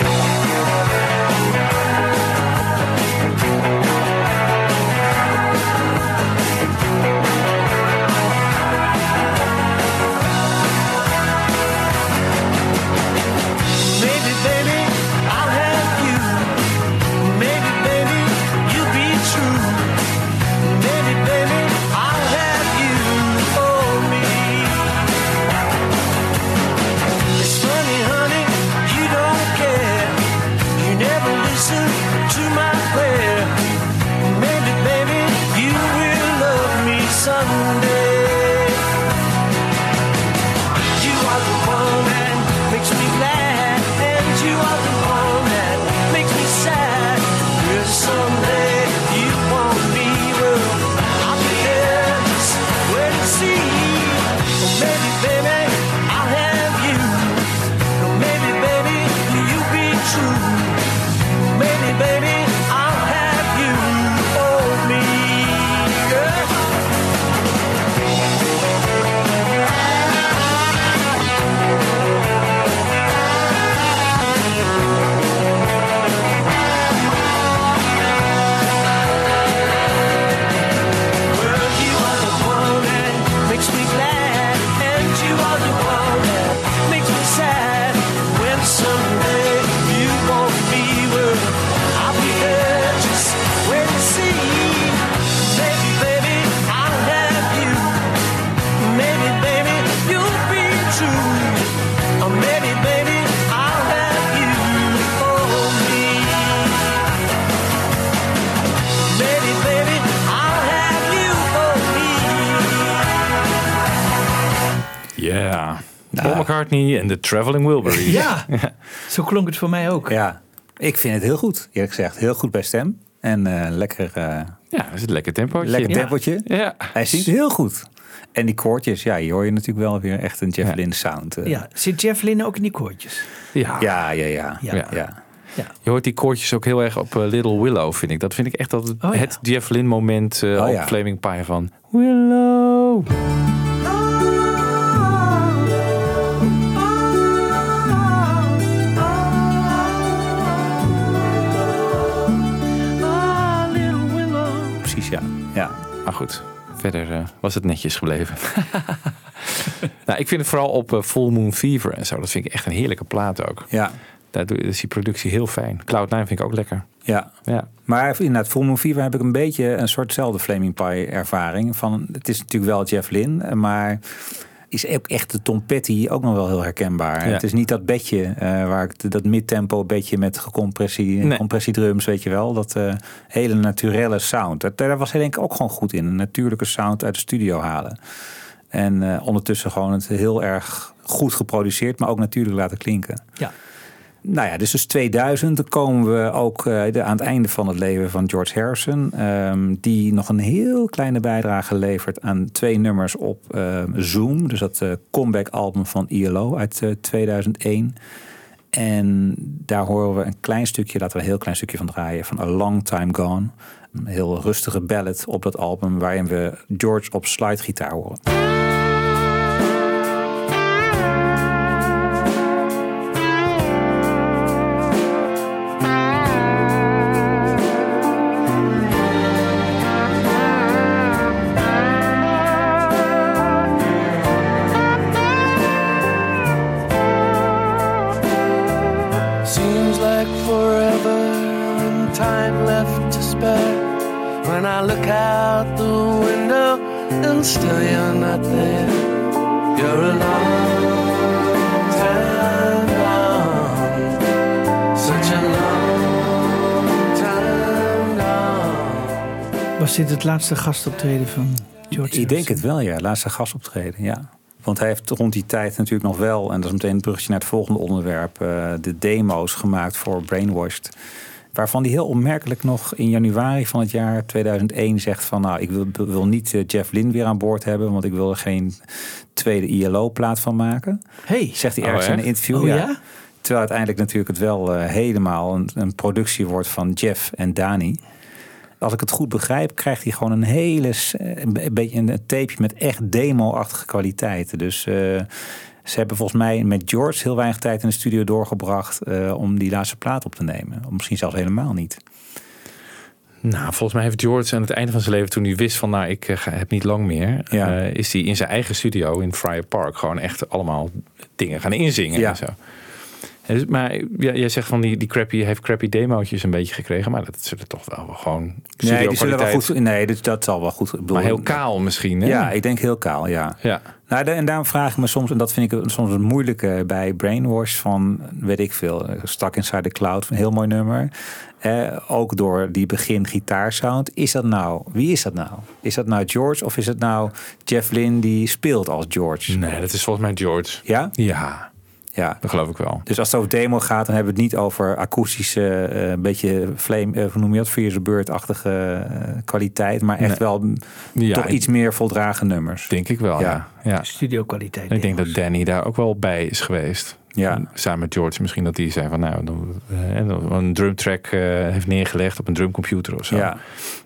En de Traveling Wilburys. Ja, zo klonk het voor mij ook. Ja, ik vind het heel goed, eerlijk gezegd. Heel goed bij stem. En eh, lekker, eh, Ja, is een lekker tempootje. lekker Ja. tempootje. Ja. Hij zingt heel goed. En die koortjes, ja, hier hoor je natuurlijk wel weer echt een Jeff Lynne sound. eh. Ja, zit Jeff Lynne ook in die koortjes? Ja. Ja, ja, ja. Ja. ja. Ja. Je hoort die koortjes ook heel erg op Little Willow, vind ik. Dat vind ik echt dat het, Oh, ja. het Jeff Lynne moment eh, Oh, op ja. Flaming Pie van Willow. Ja. Maar goed, verder eh, was het netjes gebleven. nou, ik vind het vooral op eh, Full Moon Fever en zo. Dat vind ik echt een heerlijke plaat ook. Ja. Daar is die productie heel fijn. Cloud9 vind ik ook lekker. Ja. Ja. Maar inderdaad, Full Moon Fever heb ik een beetje een soortzelfde Flaming Pie ervaring. Van, het is natuurlijk wel Jeff Lynne, maar is ook echt de Tom Petty ook nog wel heel herkenbaar. Ja. Het is niet dat bedje eh, waar ik dat midtempo bedje met gecompressie, Nee. compressiedrums, weet je wel. Dat eh, hele naturelle sound. Dat, daar was hij denk ik ook gewoon goed in. Een natuurlijke sound uit de studio halen. En eh, ondertussen gewoon het heel erg goed geproduceerd, maar ook natuurlijk laten klinken. Ja. Nou ja, dus dus 2000 dan komen we ook eh, aan het einde van het leven van George Harrison. ehm, die nog een heel kleine bijdrage levert aan twee nummers op ehm, Zoom. Dus dat eh, comeback album van ILO uit eh, 2001. En daar horen we een klein stukje, laten we een heel klein stukje van draaien, van A Long Time Gone. Een heel rustige ballad op dat album waarin we George op slidegitaar horen. Dit het laatste gastoptreden van George Ik denk het wel, ja. Laatste gastoptreden, ja. Want hij heeft rond die tijd natuurlijk nog wel, en dat is meteen een bruggetje naar het volgende onderwerp, eh, de demo's gemaakt voor Brainwashed. Waarvan hij heel opmerkelijk nog in januari van het jaar 2001 zegt van nou, ik wil, wil niet eh, Jeff Lynne weer aan boord hebben, want ik wil er geen tweede ILO-plaat van maken. Hey. Zegt hij Oh, ergens in een interview. Oh, ja? Terwijl uiteindelijk natuurlijk het wel eh, helemaal een, een productie wordt van Jeff en Dani. Als ik het goed begrijp, krijgt hij gewoon een hele een be- beetje een tapeje met echt demo-achtige kwaliteiten. Dus eh, ze hebben volgens mij met George heel weinig tijd in de studio doorgebracht eh, om die laatste plaat op te nemen. Of misschien zelfs helemaal niet. Nou, volgens mij heeft George aan het einde van zijn leven, toen hij wist van, nou, ik eh, heb niet lang meer, eh, is hij in zijn eigen studio in Friar Park gewoon echt allemaal dingen gaan inzingen Ja. en zo. Dus- Maar ja, jij zegt van die, die crappy, heeft crappy demootjes een beetje gekregen, maar dat zullen toch wel gewoon Nee, die zullen wel goed. Nee, dat, dat zal wel goed. bedoel- Maar heel kaal misschien, hè? Ja, ik denk heel kaal, ja. Ja. Nou, en daarom vraag ik me soms, en dat vind ik soms het moeilijke bij Brainwash van, weet ik veel, Stuck Inside the Cloud, een heel mooi nummer. Eh, ook door die begin gitaarsound. Is dat nou, wie is dat nou? Is dat nou George of is het nou Jeff Lynne die speelt als George? Nee, dat is volgens mij George. Ja? Ja. Ja. Dat geloof ik wel. Dus als het over demo gaat, dan hebben we het niet over akoestische, eh, een beetje flame, eh, hoe noem je dat, Bird-achtige eh, kwaliteit, maar echt Nee. wel Ja, toch ik- iets meer voldragen nummers. Denk ik wel, ja. ja. Studio kwaliteit. Ik denk dat Danny daar ook wel bij is geweest. Ja. Samen met George misschien dat die zei van nou, eh, een drumtrack eh, heeft neergelegd op een drumcomputer of zo. Ja.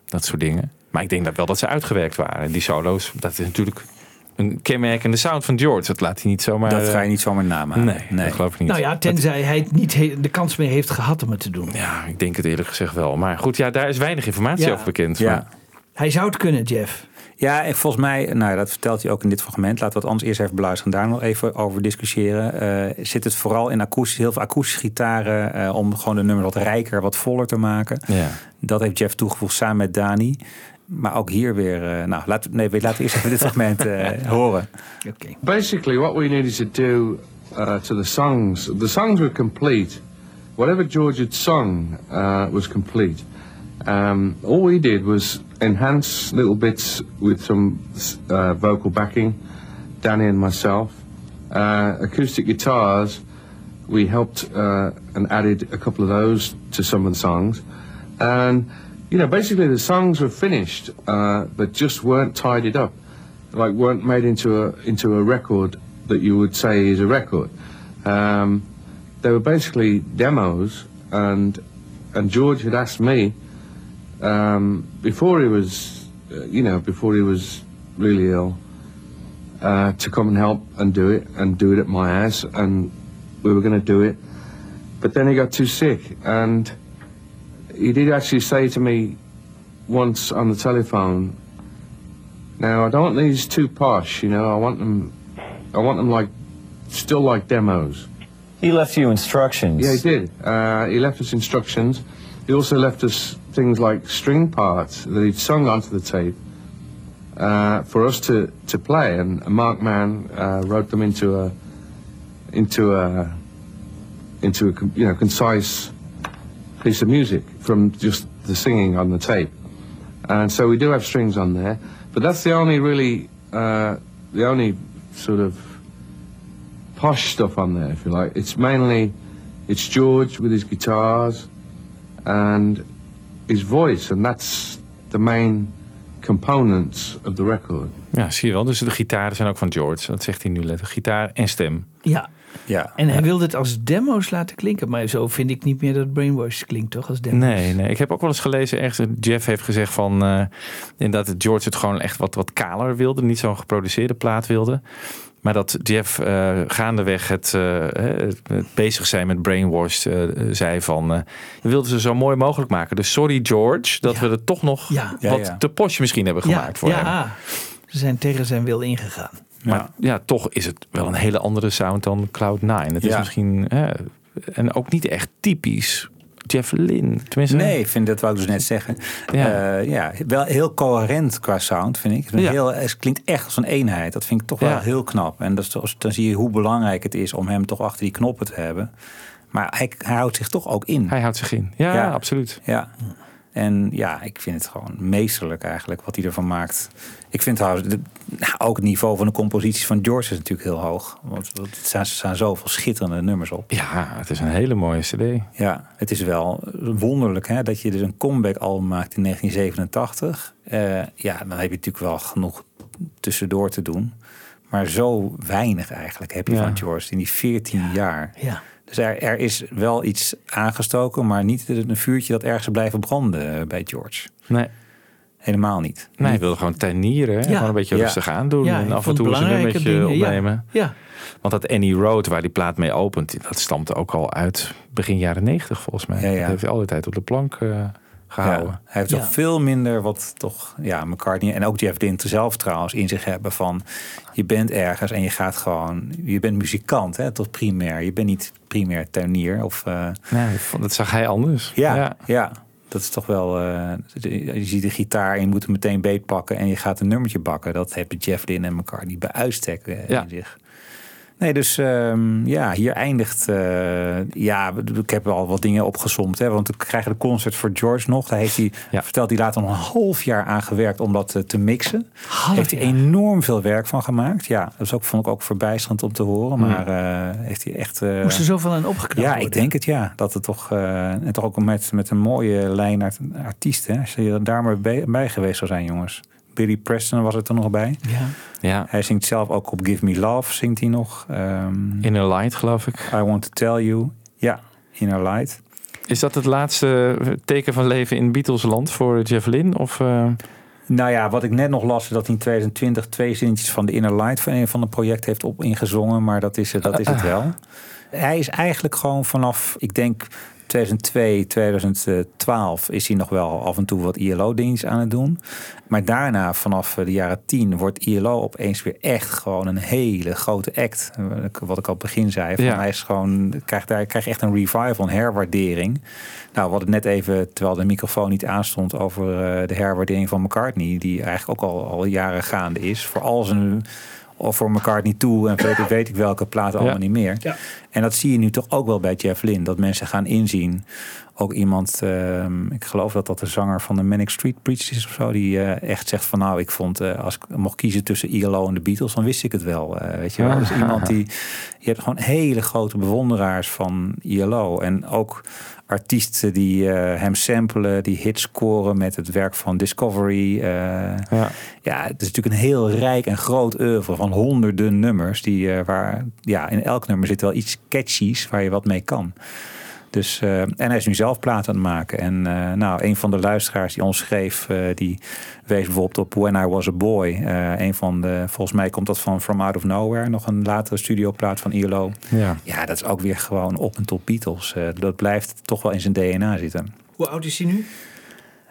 Dat soort dingen. Maar ik denk dat wel dat ze uitgewerkt waren. Die solo's, dat is natuurlijk een kenmerkende sound van George. Dat laat hij niet zomaar... Dat ga je eh, niet zomaar namaken. Nee, dat geloof ik niet. Nou ja, tenzij hij niet de kans meer heeft gehad om het te doen. Ja, ik denk het eerlijk gezegd wel. Maar goed, ja, daar is weinig informatie Ja. over bekend. Ja. Maar- Hij zou het kunnen, Jeff. Ja, en volgens mij, nou dat vertelt hij ook in dit fragment. Laten we het anders eerst even beluisteren en daar nog even over discussiëren. Eh, zit het vooral in akoestisch, heel veel akoestische gitaren eh, om gewoon de nummers wat rijker, wat voller te maken. Ja. Dat heeft Jeff toegevoegd samen met Dani. Maar ook hier weer, eh, nou laten, nee, laten we eerst even dit fragment eh, horen. Basically, what we needed to do uh, to the songs, the songs were complete. Whatever George had sung uh, was complete. Um, all we did was enhance little bits with some uh, vocal backing, Danny and myself. Uh, acoustic guitars, we helped uh, and added a couple of those to some of the songs. And, you know, basically the songs were finished, uh, but just weren't tidied up like weren't made into a into a record that you would say is a record. Um, they were basically demos, and and George had asked me um, before he was, uh, you know, before he was really ill, uh, to come and help and do it and do it at my house, and we were going to do it, but then he got too sick, and he did actually say to me once on the telephone, now I don't want these too posh, you know. I want them, I want them like, still like demos. He left you instructions. Yeah, he did. Uh, he left us instructions. He also left us things like string parts that he'd sung onto the tape uh, for us to, to play. And Mark Mann uh, wrote them into a into a into a you know concise piece of music from just the singing on the tape. And so we do have strings on there, but that's the only really uh, the only sort of posh stuff on there, if you like. It's mainly it's George with his guitars and his voice, and that's the main components of the record. Ja, zie je wel. Dus de gitaren zijn ook van George. Dat zegt hij nu letterlijk. Gitaar en stem. Ja. Ja. En hij wilde het als demo's laten klinken. Maar zo vind ik niet meer dat Brainwash klinkt, toch? Als demo's. Nee, nee. Ik heb ook wel eens gelezen, ergens, Jeff heeft gezegd van, eh inderdaad, dat George het gewoon echt wat, wat kaler wilde. Niet zo'n geproduceerde plaat wilde. Maar dat Jeff eh, gaandeweg het, eh, het, het bezig zijn met Brainwash eh, zei van, eh, we wilden ze zo mooi mogelijk maken. Dus sorry George, dat we er toch nog Ja. wat Ja, ja. te posh misschien hebben gemaakt voor hem. ja, ze zijn tegen zijn wil ingegaan. Maar ja, toch is het wel een hele andere sound dan Cloud9. Het is Ja. misschien, eh, en ook niet echt typisch Jeff Lynne. Tenminste, Nee, ik vind dat wou ik dus net zeggen. Ja. Ja. ja, wel heel coherent qua sound, vind ik. Ja. Heel, het klinkt echt als een eenheid. Dat vind ik toch Ja. wel heel knap. En dat is, dan zie je hoe belangrijk het is om hem toch achter die knoppen te hebben. Maar hij, hij houdt zich toch ook in. Hij houdt zich in. Ja, absoluut. Ja. En ja, ik vind het gewoon meesterlijk eigenlijk wat hij ervan maakt. Ik vind trouwens de- nou, ook het niveau van de composities van George is natuurlijk heel hoog. Want er staan, er staan zoveel schitterende nummers op. Ja, het is een hele mooie cd. Ja, het is wel wonderlijk hè, dat je dus een comeback album maakt in 1987. Eh, ja, dan heb je natuurlijk wel genoeg tussendoor te doen. Maar zo weinig eigenlijk heb je Ja. van George in die 14 jaar. Ja. Dus er, er is wel iets aangestoken, maar niet een vuurtje dat ergens is blijven branden eh, bij George. Nee. Helemaal niet. Nee, hij wilde gewoon tuinieren. Ja. Gewoon een beetje Ja. rustig aandoen. Ja, en af en toe eens een ja. opnemen. Ja. Want dat Annie Road, waar die plaat mee opent, dat stamt ook al uit begin jaren negentig volgens mij. Ja, ja. Dat heeft hij altijd op de plank eh, gehouden. Ja, hij heeft Ja. toch veel minder wat toch, ja, McCartney en ook Jeff Dint zelf trouwens in zich hebben van je bent ergens en je gaat gewoon, je bent muzikant hè, tot primair. Je bent niet primair tuinier of eh, Nee, dat zag hij anders. ja, ja. Dat is toch wel. eh, je ziet de gitaar en je moet hem meteen beetpakken en je gaat een nummertje bakken. Dat hebben Jeff Lynne en McCartney bij uitstek eh, Ja. in zich. Nee, dus ehm, ja, hier eindigt. eh, ja, ik heb al wat dingen opgezomd. Hè, want we krijgen de concert voor George nog. Daar heeft hij, Ja. vertelt hij later een half jaar aan gewerkt om dat eh, te mixen. Half heeft hij enorm veel werk van gemaakt. Ja, dat is ook, vond ik ook verbijsterend om te horen. Maar eh, heeft hij echt. Moest er zoveel aan opgeknapt ja, worden? ik denk het ja. Dat het toch, en toch ook met, met een mooie lijn uit artiesten. Als je daar maar bij, bij geweest zou zijn, jongens. Billy Preston was het er nog bij. Ja. Ja. Hij zingt zelf ook op Give Me Love, zingt hij nog. Ehm, Inner Light, geloof ik. I Want To Tell You. Ja, Inner Light. Is dat het laatste teken van leven in Beatlesland voor Jeff Lynne? Of, eh, Nou ja, wat ik net nog las, dat hij in 2020 twee zinnetjes van de Inner Light van een van het project heeft op ingezongen. Maar dat is, het- dat is het wel. Hij is eigenlijk gewoon vanaf, ik denk 2002, 2012 is hij nog wel af en toe wat ILO-dingetjes aan het doen. Maar daarna, vanaf eh, de jaren 10, wordt ILO opeens weer echt gewoon een hele grote act. Wat ik al begin zei. Van Ja. Hij is gewoon, krijgt, hij krijgt echt een revival, een herwaardering. Nou, we hadden het net even, terwijl de microfoon niet aanstond, over eh, de herwaardering van McCartney. Die eigenlijk ook al, al jaren gaande is. Voor al zijn of voor McCartney toe en weet, weet ik welke platen allemaal niet meer. Ja. En dat zie je nu toch ook wel bij Jeff Lynne. Dat mensen gaan inzien. Ook iemand, ehm, ik geloof dat dat de zanger van de Manic Street Preachers is of zo. Die eh, echt zegt van nou, ik vond eh, als ik mocht kiezen tussen ILO en de Beatles, dan wist ik het wel. eh, weet je wel. Dus iemand die, je hebt gewoon hele grote bewonderaars van ILO. En ook artiesten die eh, hem samplen, die hits scoren met het werk van Discovery. eh, ja. ja, het is natuurlijk een heel rijk en groot oeuvre van honderden nummers. Die, eh, waar, ja, in elk nummer zit wel iets catchies waar je wat mee kan. Dus, eh, en hij is nu zelf platen aan het maken. En eh, nou, een van de luisteraars die ons schreef, eh, die wees bijvoorbeeld op When I Was a Boy. Eh, een van de, volgens mij komt dat van From Out of Nowhere, nog een latere studioplaat van ILO. Ja. Ja, dat is ook weer gewoon op en top Beatles. Eh, dat blijft toch wel in zijn DNA zitten. Hoe oud is hij nu?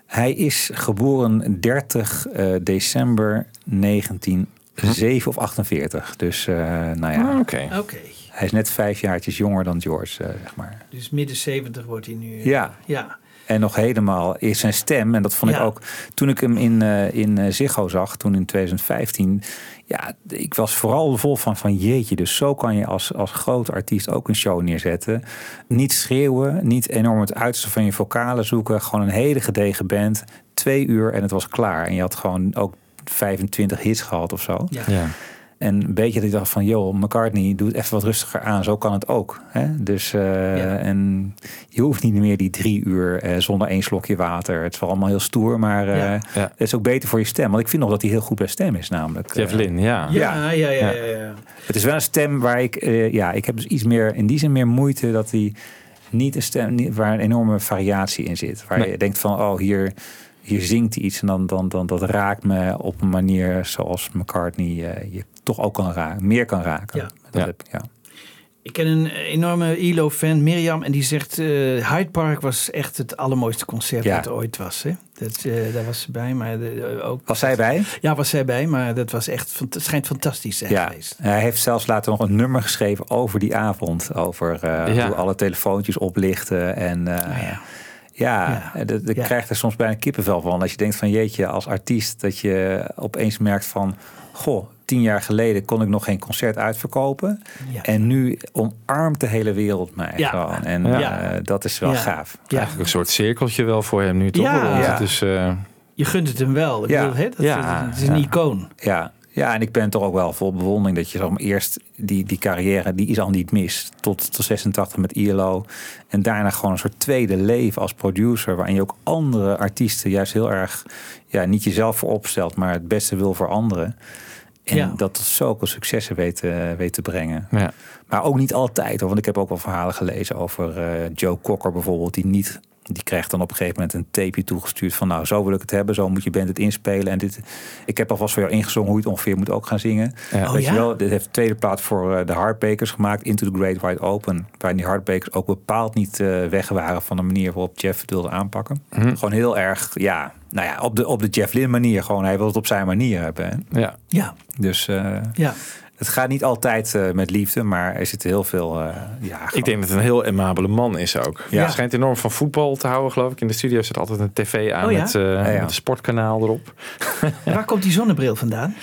Hij is geboren 30 eh, december 1907 of 48. Dus eh, nou ja, Ah, Oké. Oké. Hij is net vijf jaartjes jonger dan George, eh, zeg maar. Dus midden 70 wordt hij nu. eh, Ja. Ja. En nog helemaal is zijn stem. En dat vond ik ook toen ik hem in, eh in Ziggo zag, toen in 2015. Ja, ik was vooral vol van, van jeetje. Dus zo kan je als, als grote artiest ook een show neerzetten. Niet schreeuwen, niet enorm het uiterste van je vocalen zoeken. Gewoon een hele gedegen band. Twee uur en het was klaar. En je had gewoon ook 25 hits gehad of zo. Ja. Ja. En een beetje dat ik dacht van, joh, McCartney, doe het even wat rustiger aan. Zo kan het ook. Hè? Dus, eh, en je hoeft niet meer die drie uur eh, zonder één slokje water. Het is wel allemaal heel stoer, maar eh, Ja. Ja. het is ook beter voor je stem. Want ik vind nog dat hij heel goed bij stem is namelijk. Jeff Eh, Lynne, ja. Ja, ja, ja, ja. ja. het is wel een stem waar ik, eh, ja, ik heb dus iets meer, in die zin meer moeite dat hij niet een stem, niet, waar een enorme variatie in zit. Waar Nee. je denkt van, oh, hier, hier zingt iets en dan, dan, dan dat raakt me op een manier zoals McCartney eh, je toch ook kan raken, meer kan raken. Ja. Dat Ja. Heb, ja. Ik ken een enorme ILO-fan, Mirjam, en die zegt... eh Hyde Park was echt het allermooiste concert Ja. dat er ooit was. Hè? Dat, eh, daar was ze bij, maar de- ook... Was zij bij? Ja, was zij bij, maar dat was echt... Het schijnt fantastisch te zijn Ja, geweest. hij heeft zelfs later nog een nummer geschreven over die avond. Over eh, Ja. hoe alle telefoontjes oplichten. En eh, Ah, ja. ja, Ja. dat- ik Ja. krijg er soms bijna kippenvel van. Als je denkt van jeetje, als artiest, dat je opeens merkt van... Goh, tien jaar geleden kon ik nog geen concert uitverkopen. Ja. En nu omarmt de hele wereld mij Ja. gewoon. En Ja. eh, dat is wel Ja. gaaf. Ja. Eigenlijk een soort cirkeltje wel voor hem nu, toch? Ja. Het is, eh, Je gunt het hem wel. Ik Ja. bedoel, hè, dat, Ja. het is een Ja. icoon. Ja. Ja, en ik ben toch ook wel vol bewondering dat je maar, eerst die, die carrière, die is al niet mis. Tot, tot 86 met ILO. En daarna gewoon een soort tweede leven als producer. Waarin je ook andere artiesten juist heel erg, ja, niet jezelf voor opstelt, maar het beste wil voor anderen. En Ja. dat tot zulke successen weet, weet te brengen. ja. Maar ook niet altijd. Hoor, want ik heb ook wel verhalen gelezen over eh, Joe Cocker bijvoorbeeld. Die niet. Die krijgt dan op een gegeven moment een tapeje toegestuurd van nou, zo wil ik het hebben, zo moet je band het inspelen. En dit, ik heb alvast voor jou ingezongen hoe je het ongeveer moet ook gaan zingen. Ja. Oh, Weet ja? je wel, dit heeft de tweede plaat voor eh, de Heartbreakers gemaakt, Into the Great Wide Open. Waarin die Heartbreakers ook bepaald niet eh, weg waren van de manier waarop Jeff het wilde aanpakken. Mhm. Gewoon heel erg, ja, nou ja, op de, op de Jeff Lynne manier. Gewoon, hij wil het op zijn manier hebben. Hè? Ja. Ja, Dus eh, ja. Het gaat niet altijd eh, met liefde, maar er zit heel veel. eh, ja, Ik denk dat het een heel amabele man is ook. Ja. Hij schijnt enorm van voetbal te houden, geloof ik. In de studio zit altijd een tv aan Oh ja? met, eh, ja. met een sportkanaal erop. En waar komt die zonnebril vandaan?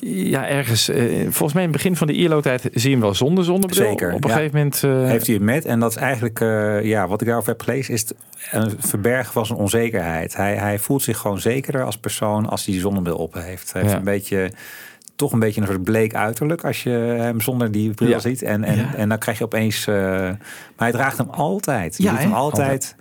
Ja, ergens. eh, volgens mij in het begin van de ILO-tijd zie je hem wel zonder zonnebril. Zeker, Op een ja. gegeven moment... eh, heeft hij het met. En dat is eigenlijk, eh, ja, wat ik daarover heb gelezen, is het een verbergen van zijn onzekerheid. Hij, hij voelt zich gewoon zekerder als persoon als hij die zonnebril op heeft. Hij heeft Ja. een beetje, toch een beetje een soort bleek uiterlijk als je hem zonder die bril Ja. ziet. En, en, Ja. en dan krijg je opeens, eh, maar hij draagt hem altijd. Je Ja, ziet hem altijd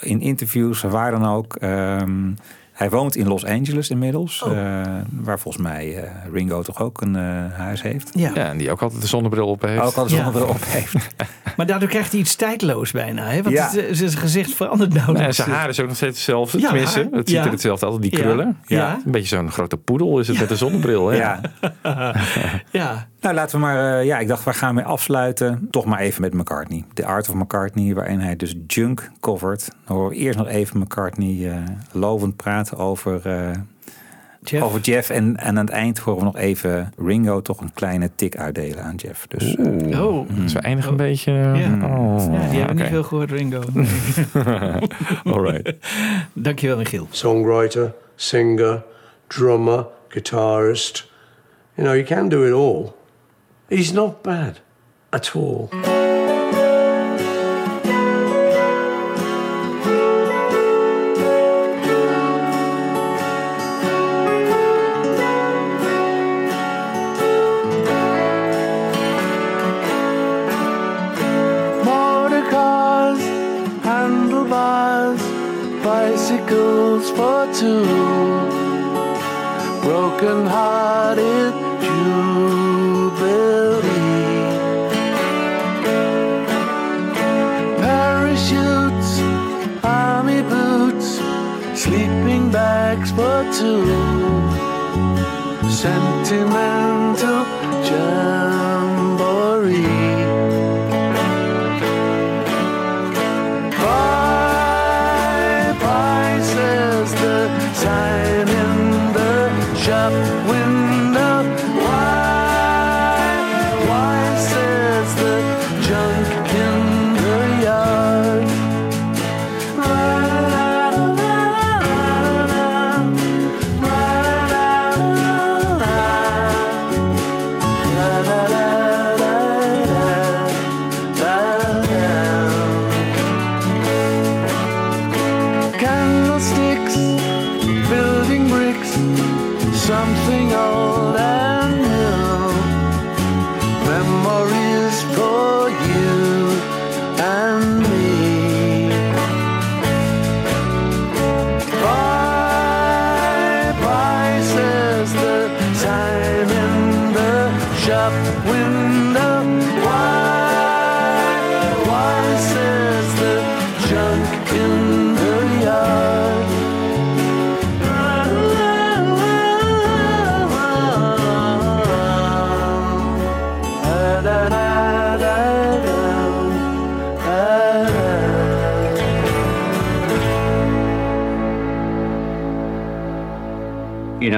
in interviews, waar dan ook. Ehm, hij woont in Los Angeles inmiddels, Oh. eh, waar volgens mij eh, Ringo toch ook een eh, huis heeft. Ja. ja, en die ook altijd de zonnebril op heeft. Ook al de Ja. zonnebril op heeft. Maar daardoor krijgt hij iets tijdloos bijna. Hè? Want Ja. het, zijn gezicht verandert nauwelijks. Nee, zijn haar is ook nog steeds hetzelfde. Ja, Tenminste, haar. het ziet Ja. er hetzelfde uit. Die Ja. krullen. Ja. Een beetje zo'n grote poedel is het met de zonnebril. Hè? Ja. Ja, Nou, laten we maar. eh, ja, ik dacht, we gaan mee afsluiten. Toch maar even met McCartney. The Art of McCartney, waarin hij dus junk covert. Dan horen we eerst nog even McCartney eh, lovend praten over. eh, Jeff. Over Jeff. En, en aan het eind horen we nog even Ringo toch een kleine tik uitdelen aan Jeff. Dus eh, Oh. Dus we eindigen een beetje... Ja. Oh, Ja, die hebben oké. niet veel gehoord, Ringo. Nee. All right. Dankjewel, Michiel. Songwriter, singer, drummer, guitarist. You know, you can do it all. He's not bad at all.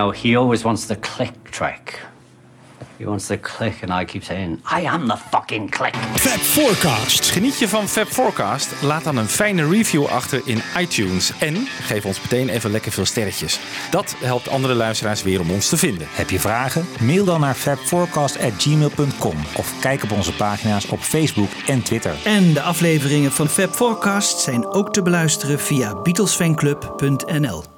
Know, he always wants the click track. He wants the click, and I keep saying, I am the fucking click. Fab Forecast. Geniet je van Fab Forecast? Laat dan een fijne review achter in iTunes. En geef ons meteen even lekker veel sterretjes. Dat helpt andere luisteraars weer om ons te vinden. Heb je vragen? Mail dan naar fabforecast.gmail.com of kijk op onze pagina's op Facebook en Twitter. En de afleveringen van Fab Forecast zijn ook te beluisteren via beatlesfanclub.nl.